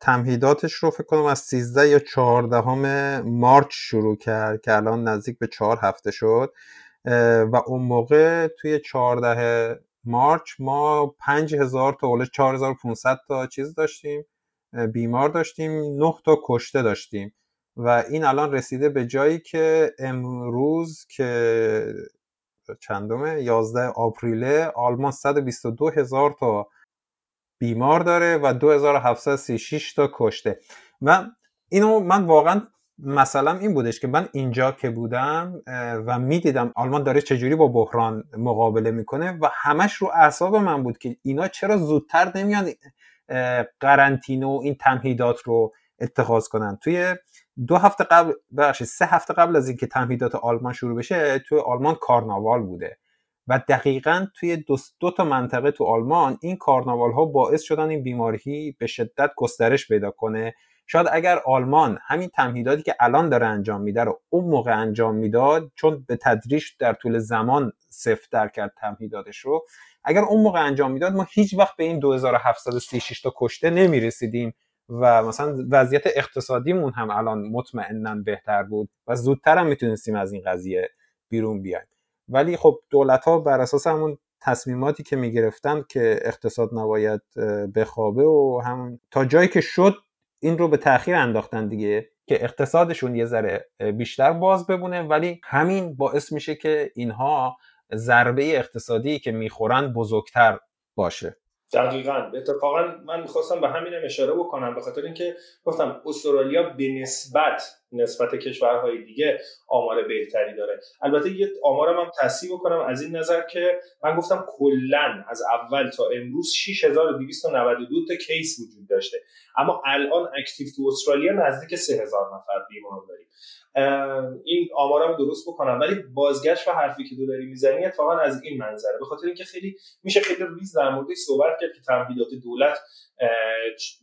تمهیداتش رو فکر کنم از 13 یا 14 مارچ شروع کرد که الان نزدیک به 4 هفته شد. و اون موقع توی 14 مارچ ما 5000 تا اول 4500 تا چیز داشتیم. بیمار داشتیم 9 تا کشته داشتیم. و این الان رسیده به جایی که امروز که چندمه؟ 11 آپریل آلمان 122 هزار تا بیمار داره و 2736 تا کشته. و اینو من واقعا مثلا این بودش که من اینجا که بودم و می‌دیدم آلمان داره چجوری با بحران مقابله می‌کنه و همش رو اعصاب من بود که اینا چرا زودتر نمیان قرنطینه و این تمهیدات رو اتخاذ کنن. توی دو هفته قبل بخشید سه هفته قبل از اینکه تمهیدات آلمان شروع بشه توی آلمان کارناوال بوده. و دقیقا توی دو, دو تا منطقه تو آلمان این کارناوال ها باعث شدن این بیماری به شدت گسترش پیدا کنه. شاید اگر آلمان همین تمهیداتی که الان داره انجام میده رو اون موقع انجام می‌داد چون به تدریج در طول زمان در کرد تمهیداتش رو اگر اون موقع انجام می‌داد ما هیچ وقت به این 2736 تا کشته نمی‌رسیدیم. و مثلا وضعیت اقتصادیمون هم الان مطمئنا بهتر بود و زودتر هم می‌تونستیم از این قضیه بیرون بیایم. ولی خب دولت ها بر اساس همون تصمیماتی که می‌گرفتن که اقتصاد نباید بخوابه و هم تا جایی که شد این رو به تاخیر انداختن دیگه که اقتصادشون یه ذره بیشتر باز ببونه ولی همین باعث میشه که اینها ضربه اقتصادی که می‌خورن بزرگتر باشه. دقیقا. اتفاقا من می‌خواستم به همینم اشاره بکنم به خاطر اینکه گفتم استرالیا به نسبت نسبت کشورهای دیگه آمار بهتری داره. البته یه آمارم هم تصحیح بکنم از این نظر که من گفتم کلا از اول تا امروز 6292 تا کیس وجود داشته. اما الان اکتیو تو استرالیا نزدیک 3000 نفر بیمار داریم. این آمارم درست بکنم. ولی بازگشت و حرفی که تو داری می‌زنی اتفاقا از این منظره. به خاطر اینکه خیلی میشه خیلی ریز در موردش صحبت کرد که تمهیدات دولت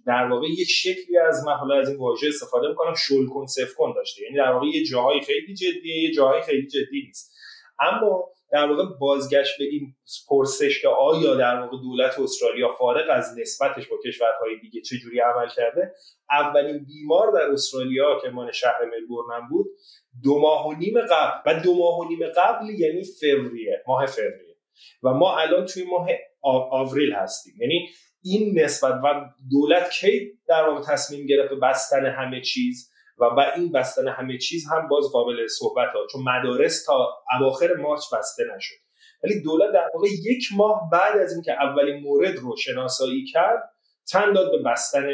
در واقع یک شکلی از من حالا از این واژه استفاده می‌کنم شل کن صفر کن داشته. یعنی در واقع یه جاهای خیلی جدیه یه جاهای خیلی جدی نیست. اما در واقع بازگشت به این پرسش که آیا در واقع دولت استرالیا فارغ از نسبتش با کشورهای دیگه چجوری عمل کرده اولین بیمار در استرالیا که مال شهر ملبورن بود دو ماه و نیم قبل. و دو ماه و نیم قبل یعنی فوریه ماه فوریه. و ما الان توی ماه آوریل هستیم. یعنی این نسبت و دولت کی در واقع تصمیم گرفت بستن همه چیز و با این بستن همه چیز هم باز قابل صحبت ها چون مدارس تا اواخر مارچ بسته نشد. ولی دولت در واقع یک ماه بعد از اینکه اولین مورد رو شناسایی کرد تن داد به بستن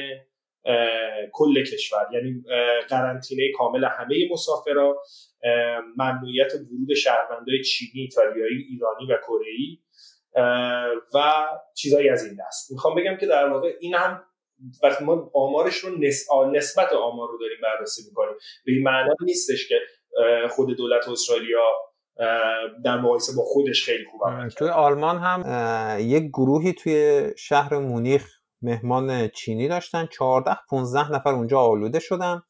کل کشور. یعنی قرنطینه کامل همه مسافرا ممنوعیت ورود شهروندای چینی، ایتالیایی، ایرانی و کره و چیزایی از این دست. می‌خوام بگم که در واقع این هم وقتی ما آمارش رو نسبت آمار رو داریم بررسی می‌کنیم به این معنا نیستش که خود دولت استرالیا در مقایسه با خودش خیلی خوب عمل توی آلمان هم یک گروهی توی شهر مونیخ مهمان چینی داشتن. 14 15 نفر اونجا آلوده شدن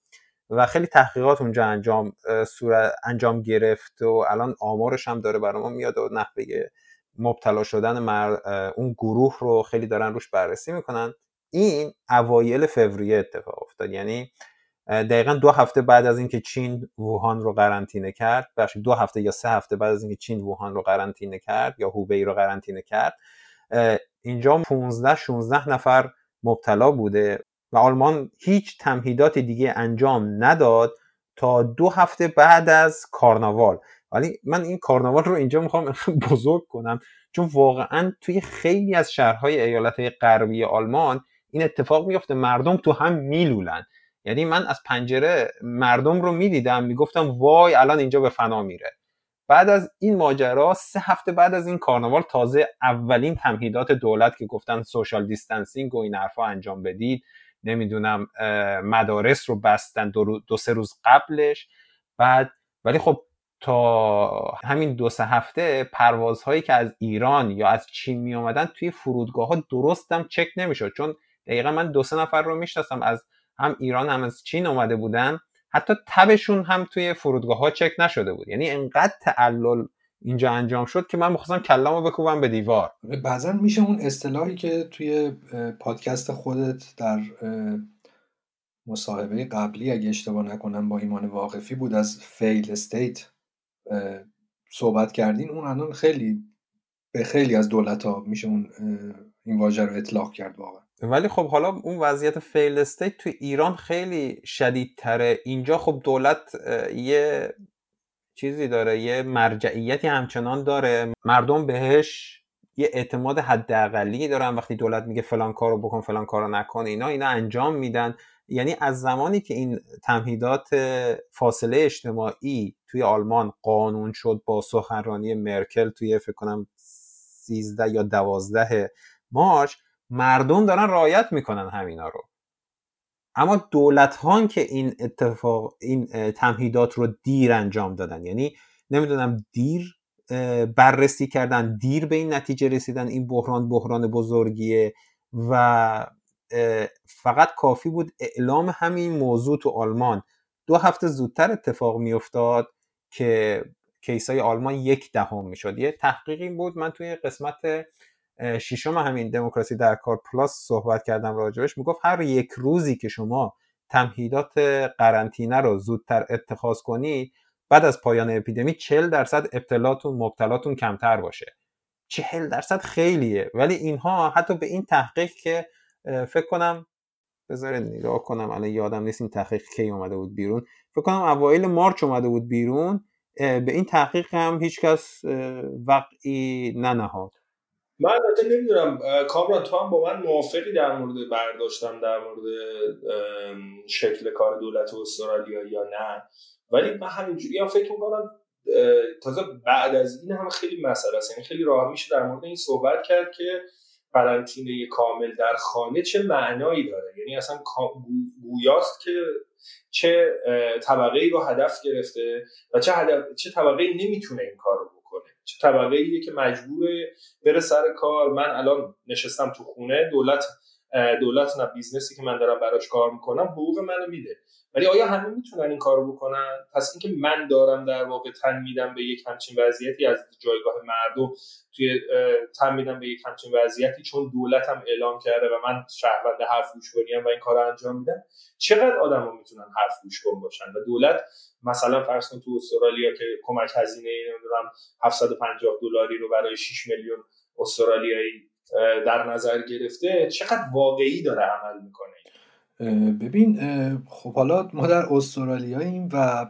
و خیلی تحقیقات اونجا انجام صورت انجام گرفت و الان آمارش هم داره برای ما میاد و نحوه مبتلا شدن مر... اون گروه رو خیلی دارن روش بررسی می‌کنن. این اوایل فوریه اتفاق افتاد. یعنی دقیقا دو هفته بعد از اینکه چین ووهان رو قرنطینه کرد بخش دو هفته یا سه هفته بعد از اینکه چین ووهان رو قرنطینه کرد یا هوبی رو قرنطینه کرد اینجا 15 16 نفر مبتلا بوده و آلمان هیچ تمهیدات دیگه انجام نداد تا دو هفته بعد از کارناوال. ولی من این کارناوال رو اینجا می‌خوام بزرگ کنم. چون واقعا توی خیلی از شهرهای ایالت غربی آلمان این اتفاق میفته مردم تو هم میلولن. یعنی من از پنجره مردم رو می‌دیدم می‌گفتم وای الان اینجا به فنا میره. بعد از این ماجرا سه هفته بعد از این کارناوال تازه اولین تمهیدات دولت که گفتن social distancing و این حرفا انجام بدید نمی‌دونم مدارس رو بستن دو, دو سه روز قبلش. بعد ولی خب تا همین دو سه هفته پروازهایی که از ایران یا از چین می آمدن توی فرودگاه ها درستم چک نمی‌شد. چون دقیقا من دو سه نفر رو می‌شناسم از هم ایران هم از چین اومده بودن. حتی تبشون هم توی فرودگاه ها چک نشده بود. یعنی انقدر تعلل اینجا انجام شد که من می‌خواستم کلامو بکوبم به دیوار. بعضا میشه اون اصطلاحی که توی پادکست خودت در مصاحبه قبلی اگه اشتباه نکنم با ایمان واقفی بود از فیل استیت. صحبت کردین اون الان خیلی به خیلی از دولت ها میشه اون این واژه رو اطلاق کرد واقعا. ولی خب حالا اون وضعیت فیل استیت تو ایران خیلی شدیدتره. اینجا خب دولت یه چیزی داره یه مرجعیتی همچنان داره. مردم بهش یه اعتماد حداقلی دارن. وقتی دولت میگه فلان کارو بکن فلان کارو نکن اینا اینا انجام میدن. یعنی از زمانی که این تمهیدات فاصله اجتماعی توی آلمان قانون شد با سخنرانی مرکل توی فکر کنم 13 یا 12 مارچ مردم دارن رعایت می‌کنن همینا رو. اما دولت ها که این اتفاق این تمهیدات رو دیر انجام دادن یعنی نمی‌دونم دیر بررسی کردن دیر به این نتیجه رسیدن این بحران بحران بزرگیه و فقط کافی بود اعلام همین موضوع تو آلمان. دو هفته زودتر اتفاق میافتاد که کیسای آلمان یک دهم می می‌شد. یه تحقیقی بود من توی قسمت ششم همین دموکراسی در کار پلاس صحبت کردم راجبش. می‌گفت هر یک روزی که شما تمهیدات قرنطینه رو زودتر اتخاذ کنید بعد از پایان اپیدمی 40 درصد ابتلاتون مبتلاتون کمتر باشه. 40 درصد خیلیه. ولی اینها حتی به این تحقیق که فکر کنم بذارید نگاه کنم الان یادم نیست این تحقیق کی اومده بود بیرون. فکر کنم اوایل مارچ اومده بود بیرون به این تحقیق هم هیچکس وقعی ننهاد. من البته نمی‌دونم کامران تو هم با من موافقی در مورد برداشتم در مورد شکل کار دولت استرالیا یا نه؟ ولی من همینجوری هم فکر می‌کنم تازه بعد از این هم خیلی مسئله است. یعنی خیلی راه میشه در مورد این صحبت کرد که قرنطینه کامل در خانه چه معنایی داره؟ یعنی اصلا گویاست که چه طبقه ای رو هدف گرفته و چه, هدف، چه طبقه ای نمی‌تونه این کار رو بکنه. چه طبقه ایه که مجبوره بره سر کار. من الان نشستم تو خونه دولت دولت نه business ی که من دارم براش کار می‌کنم حقوق منو میده. ولی آیا همه می‌تونن این کارو بکنن؟ پس اینکه من دارم در واقع تن میدم به یک همچین وضعیتی از جایگاه مردم توی تن میدم به یک همچین وضعیتی چون دولتم اعلام کرده و من شهروند حرف گوش و این کار انجام میدم چقدر آدما می‌تونن حرف گوش باشن؟ و دولت مثلا فرض تو استرالیا که کمک هزینه نمی‌دونم 750 دلاری رو برای 6 میلیون استرالیایی در نظر گرفته چقدر واقعی داره عمل می‌کنه؟ ببین خب حالا ما در استرالیاییم و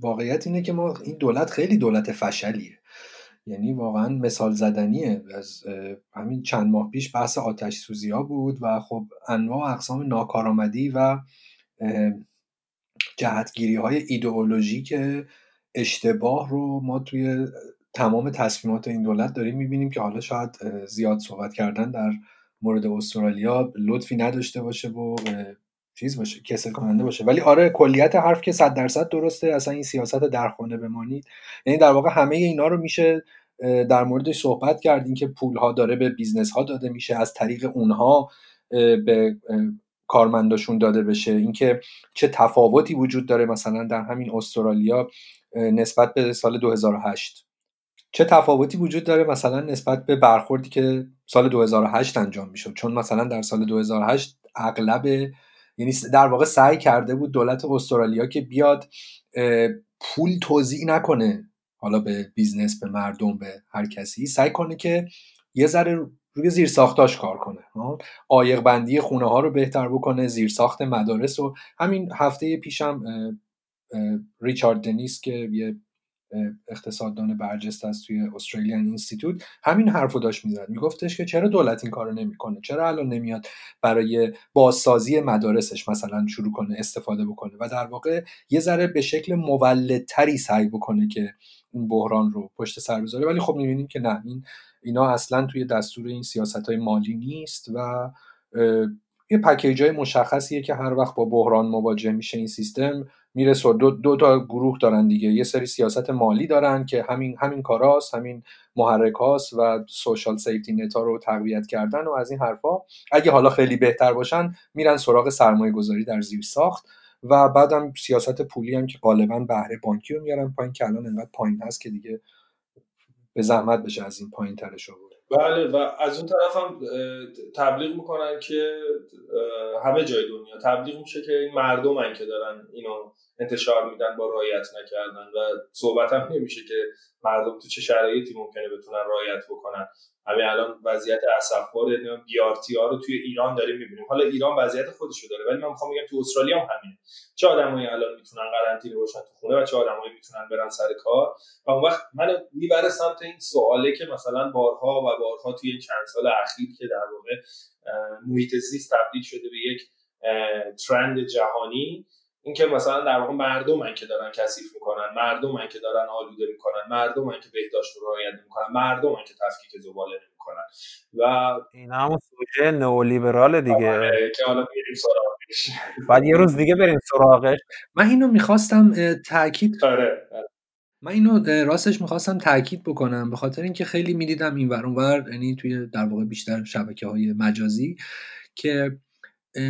واقعیت اینه که ما این دولت خیلی دولت فشلیه. یعنی واقعا مثال زدنیه. از همین چند ماه پیش بحث آتش سوزی ها بود و خب انواع اقسام ناکارآمدی و جهتگیری های ایدئولوژیک اشتباه رو ما توی تمام تصمیمات این دولت داریم می‌بینیم که حالا شاید زیاد صحبت کردن در مورد استرالیا لطفی نداشته باشه و چیز باشه کسل کننده باشه. ولی آره کلیت حرف که صد درصد درسته. اصلا این سیاست در خانه بمانید. یعنی در واقع همه اینا رو میشه در موردش صحبت کردیم که پول ها داره به بیزنس ها داده میشه از طریق اونها به کارمنداشون داده بشه. اینکه چه تفاوتی وجود داره مثلا در همین استرالیا نسبت به سال 2008 چه تفاوتی وجود داره مثلا نسبت به برخوردی که سال 2008 انجام می‌شد؟ چون مثلا در سال 2008 اغلب یعنی در واقع سعی کرده بود دولت استرالیا که بیاد پول توزیع نکنه حالا به بیزنس به مردم به هر کسی سعی کنه که یه ذره روی زیر ساختاش کار کنه. عایق بندی خونه ها رو بهتر بکنه زیر ساخت مدارس و همین هفته پیشم ریچارد دنیس که یه اقتصاددان برجسته است توی Australian Institute همین حرفو داشت می‌زد. میگفتش که چرا دولت این کارو نمی‌کنه؟ چرا الان نمیاد برای بازسازی مدارسش مثلا شروع کنه استفاده بکنه؟ و در واقع یه ذره به شکل مولدتری سعی بکنه که این بحران رو پشت سر بذاره. ولی خب می‌بینیم که نه این اینا اصلا توی دستور این سیاست های مالی نیست و یه پکیج های مشخصیه که هر وقت با بحران مواجه میشه این سیستم میره دو, دو تا گروه دارن دیگه. یه سری سیاست مالی دارن که همین همین کاراست همین محرک و سوشال سیفتی نتا رو تقویت کردن و از این حرفا. اگه حالا خیلی بهتر باشن میرن سراغ سرمایه گذاری در زیر ساخت و بعدم سیاست پولی هم که غالبا بهره بانکی رو میارن پایین که الان انقدر پایین هست که دیگه به زحمت بشه از این پایین ترش بله و از اون طرف هم تبلیغ می‌کنن که همه جای دنیا تبلیغ میشه که این مردمن که دارن اینو انتشار میدن با رایت نکردن و صحبت هم نمیشه که مردم تو چه شرایطی ممکنه بتونن رایت بکنن. همین الان وضعیت اسفبار بی آر تی رو توی ایران داریم می‌بینیم. حالا ایران وضعیت خودشو داره ولی من می‌خوام بگم تو استرالیا هم همینه. چه آدمایی الان می‌تونن قرنطینه باشن تو خونه و چه آدمایی می‌تونن برن سر کار؟ و اون وقت من می‌بره سمت این سواله که مثلا بارها و بارها توی چند سال اخیر که در واقع محیط زیست تبدیل شده به یک ترند جهانی اینکه مثلا در واقع مردمن که دارن کثیف می‌کنن مردمن که دارن آلوده می‌کنن مردمن که بهداشت رو رعایت نمی‌کنن مردمن که تفکیک زباله نمی‌کنن. و این همون سوژه نئولیبرال دیگه. آره، که حالا بریم سراغش. بعد یه روز دیگه بریم سراغش. من اینو می‌خواستم تاکید آره. من اینو راستش می‌خواستم تاکید بکنم به خاطر اینکه خیلی می‌دیدم این ور اونور یعنی توی در واقع بیشتر شبکه های مجازی که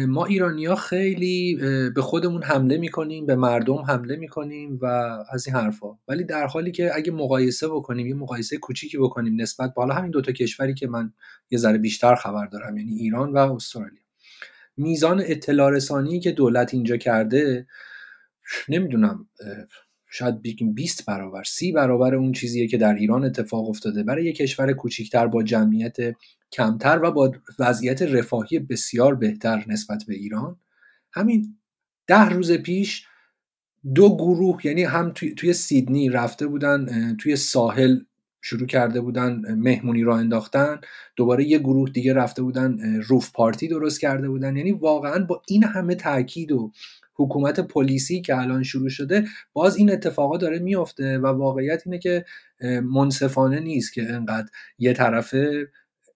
ما ایرانیا خیلی به خودمون حمله می‌کنیم به مردم حمله می‌کنیم و از این حرفا. ولی در حالی که اگه مقایسه بکنیم یه مقایسه کوچیکی بکنیم نسبت به حالا همین دوتا کشوری که من یه ذره بیشتر خبر دارم یعنی ایران و استرالیا. میزان اطلاع رسانی که دولت اینجا کرده نمی‌دونم شاید بگیم 20 برابر 30 برابر اون چیزیه که در ایران اتفاق افتاده. برای یک کشور کوچیکتر با جمعیت کمتر و با وضعیت رفاهی بسیار بهتر نسبت به ایران. همین ده روز پیش دو گروه یعنی هم توی, توی سیدنی رفته بودن توی ساحل شروع کرده بودن مهمونی را انداختن. دوباره یه گروه دیگه رفته بودن روف پارتی درست کرده بودن. یعنی واقعا با این همه تاکید و حکومت پلیسی که الان شروع شده باز این اتفاقا داره میافته و واقعیت اینه که منصفانه نیست که انقدر یه طرفه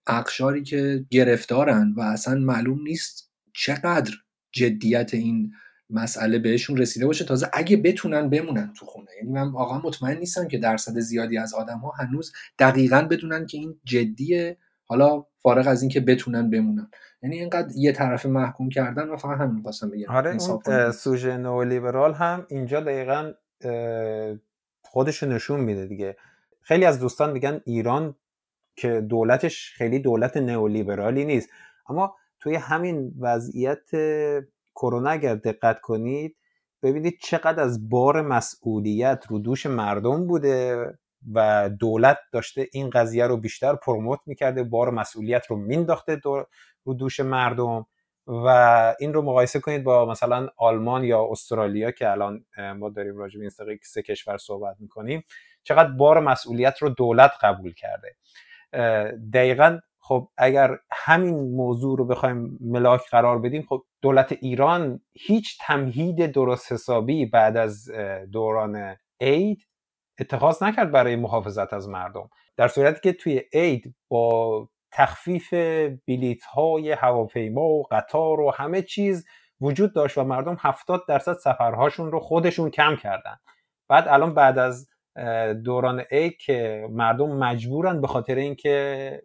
اقشاری که گرفتارن و اصلا معلوم نیست چقدر جدیت این مسئله بهشون رسیده باشه. تازه اگه بتونن بمونن تو خونه. یعنی من واقعا مطمئن نیستم که درصد زیادی از آدم ها هنوز دقیقا بدونن که این جدیه. حالا فارغ از اینکه بتونن بمونن. یعنی اینقدر یه طرف محکوم کردن و فقط همین خواستم بگم. آره اون سوژه نولیبرال هم اینجا دقیقا خودش نشون میده دیگه. خیلی از دوستان میگن ایران که دولتش خیلی دولت نئولیبرالی نیست. اما توی همین وضعیت کرونا اگر دقت کنید ببینید چقدر از بار مسئولیت رو دوش مردم بوده. و دولت داشته این قضیه رو بیشتر پروموت می‌کرده بار مسئولیت رو مینداخته رو دوش مردم و این رو مقایسه کنید با مثلا آلمان یا استرالیا که الان ما داریم راجع به این سه کشور صحبت می‌کنیم چقدر بار مسئولیت رو دولت قبول کرده. دقیقا خب اگر همین موضوع رو بخوایم ملاک قرار بدیم خب دولت ایران هیچ تمهید درست حسابی بعد از دوران عید اتخاذ نکرد برای محافظت از مردم. در صورتی که توی عید با تخفیف بلیت های هواپیما و قطار و همه چیز وجود داشت و مردم 70 درصد سفرهاشون رو خودشون کم کردن. بعد الان بعد از دوران ای که مردم مجبورن به خاطر اینکه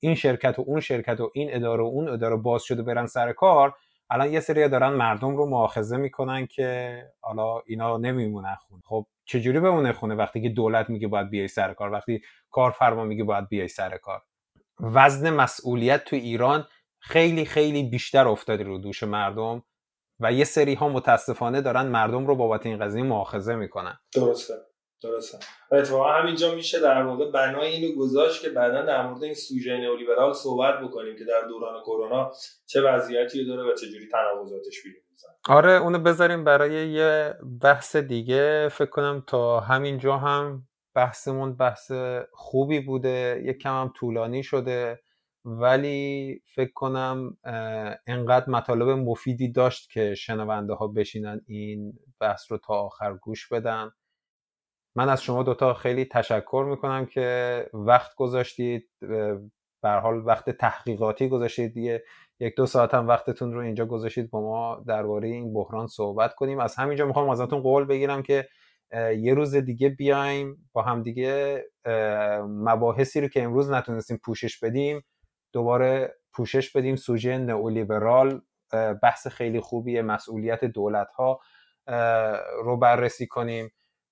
این شرکت و اون شرکت و این اداره و اون اداره باز شده برن سر کار الان یه سری دارن مردم رو مؤاخذه می‌کنن که حالا اینا نمیمونن خب چجوری بمونه خونه وقتی که دولت میگه باید بیای سر کار وقتی کارفرما میگه باید بیای سر کار؟ وزن مسئولیت تو ایران خیلی خیلی بیشتر افتاده رو دوش مردم و یه سری ها متاسفانه دارن مردم رو بابت این قضیه مؤاخذه می‌کنن. درسته. درسته. اتفاقا همینجا میشه در واقع بنای اینو گذاشت که بعدا در مورد این سوژه نئولیبرال صحبت بکنیم که در دوران کرونا چه وضعیتی داره و چه جوری تناقضاتش بیرون آره اونو بذاریم برای یه بحث دیگه. فکر کنم تا همینجا هم بحثمون بحث خوبی بوده. یک کم هم طولانی شده. ولی فکر کنم انقدر مطالب مفیدی داشت که شنونده ها بشینن این بحث رو تا آخر گوش بدن. من از شما دوتا خیلی تشکر می‌کنم که وقت گذاشتید بر حال وقت تحقیقاتی گذاشتید. یه یک دو ساعت هم وقتتون رو اینجا گذاشتید با ما درباره این بحران صحبت کنیم. از همینجا می‌خوام ازتون قول بگیرم که یه روز دیگه بیایم با هم دیگه مباحثی رو که امروز نتونستیم پوشش بدیم دوباره پوشش بدیم سوژه نئولیبرال. بحث خیلی خوبی مسئولیت دولت ها رو بررسی کنیم.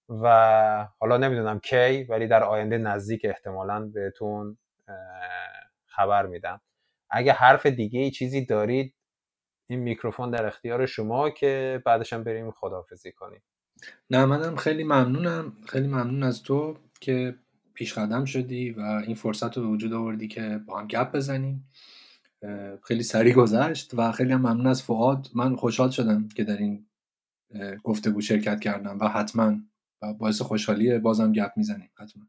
و حالا نمی‌دونم کی ولی در آینده نزدیک احتمالا بهتون خبر میدم. اگه حرف دیگه ای چیزی دارید این میکروفون در اختیار شما که بعدش هم بریم خداحافظی کنیم. نه منم خیلی ممنونم. خیلی ممنون از تو که پیش قدم شدی و این فرصت رو به وجود آوردی که با هم گپ بزنیم. خیلی سریع گذشت و خیلی هم ممنون از فعاد من خوشحال شدم که در این گفتگو شرکت کردم و حتما و باعث خوشحالی بازم گپ می‌زنیم. حتما.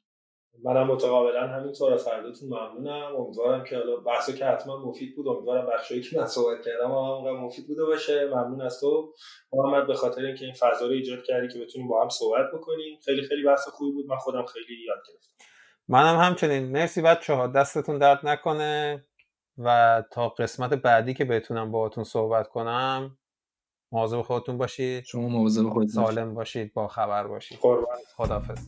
منم متقابلا همینطور. از هردوتون ممنونم. امیدوارم که حالا بحثو که حتما مفید بود. امیدوارم بخشایی که من صحبت کردم هم مفید بوده باشه. ممنون از تو. محمد به خاطر اینکه این فضا رو ایجاد کردی که بتونیم با هم صحبت بکنیم. خیلی خیلی بحث خوبی بود. من خودم خیلی یاد گرفتم. منم همچنین. مرسی بچه ها دستتون درد نکنه. و تا قسمت بعدی که بتونم باهاتون صحبت کنم مواظب خودتون باشید. شما مواظب خودتون سالم باشید با خبر باشید. قربان. خدافظ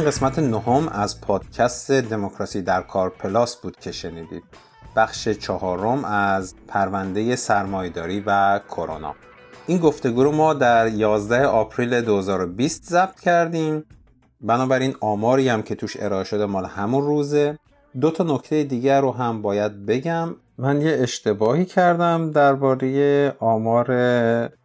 این قسمت نهم از پادکست دموکراسی در کار پلاس بود که شنیدید. بخش چهارم از پرونده سرمایداری و کرونا. این گفتگو رو ما در 11 آپریل 2020 ضبط کردیم. بنابراین آماری هم که توش ارائه شده مال همون روزه. دو تا نکته دیگر رو هم باید بگم. من یه اشتباهی کردم درباره آمار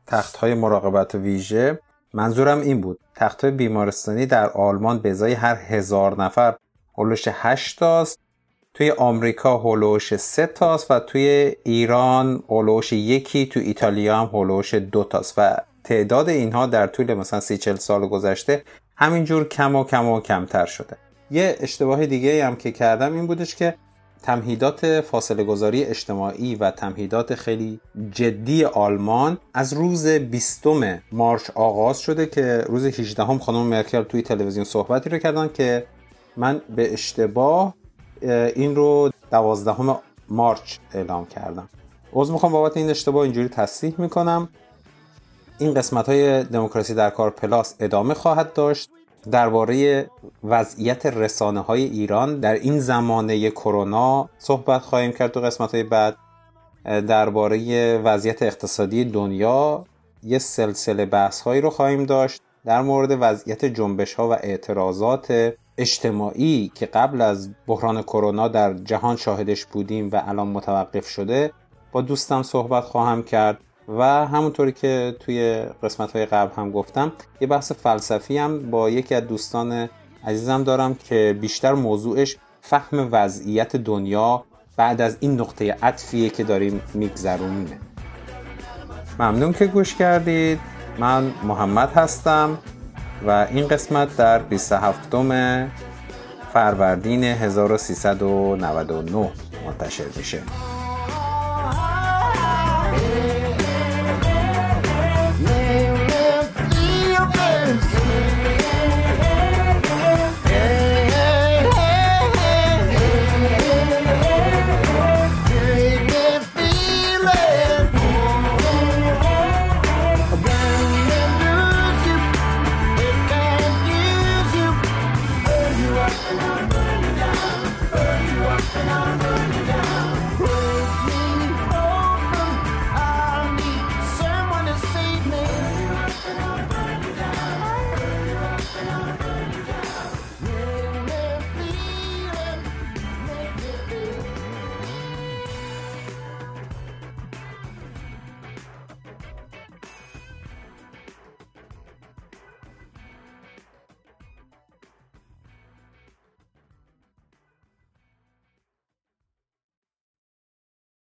تخت های مراقبت ویژه. منظورم این بود. تخت بیمارستانی در آلمان به ازای هر هزار نفر هلوش 8 تاست توی آمریکا هلوش 3 تاست و توی ایران هلوش یکی تو ایتالیا هم هلوش دو تاست. و تعداد اینها در طول مثلا 30 40 سال گذشته همینجور کم و کم و کمتر شده. یه اشتباه دیگه هم که کردم این بودش که تمهیدات فاصله گذاری اجتماعی و تمهیدات خیلی جدی آلمان از روز 20 مارچ آغاز شده که روز 18 هم خانم مرکل توی تلویزیون صحبتی رو کردن که من به اشتباه این رو 12 مارچ اعلام کردم. عوض می‌خوام بابت این اشتباه اینجوری تصحیح می‌کنم. این قسمت های دموکراسی در کار پلاس ادامه خواهد داشت. درباره وضعیت رسانه های ایران در این زمانه کرونا صحبت خواهیم کرد تو قسمت های بعد. درباره وضعیت اقتصادی دنیا یه سلسله بحث هایی رو خواهیم داشت در مورد وضعیت جنبش ها و اعتراضات اجتماعی که قبل از بحران کرونا در جهان شاهدش بودیم و الان متوقف شده. با دوستم صحبت خواهم کرد. و همونطوری که توی قسمت های قبل هم گفتم یه بحث فلسفی هم با یکی از دوستان عزیزم دارم که بیشتر موضوعش فهم وضعیت دنیا بعد از این نقطه عطفیه که داریم میگذرونیمه ممنون که گوش کردید. من محمد هستم و این قسمت در 27 فروردین 1399 منتشر میشه.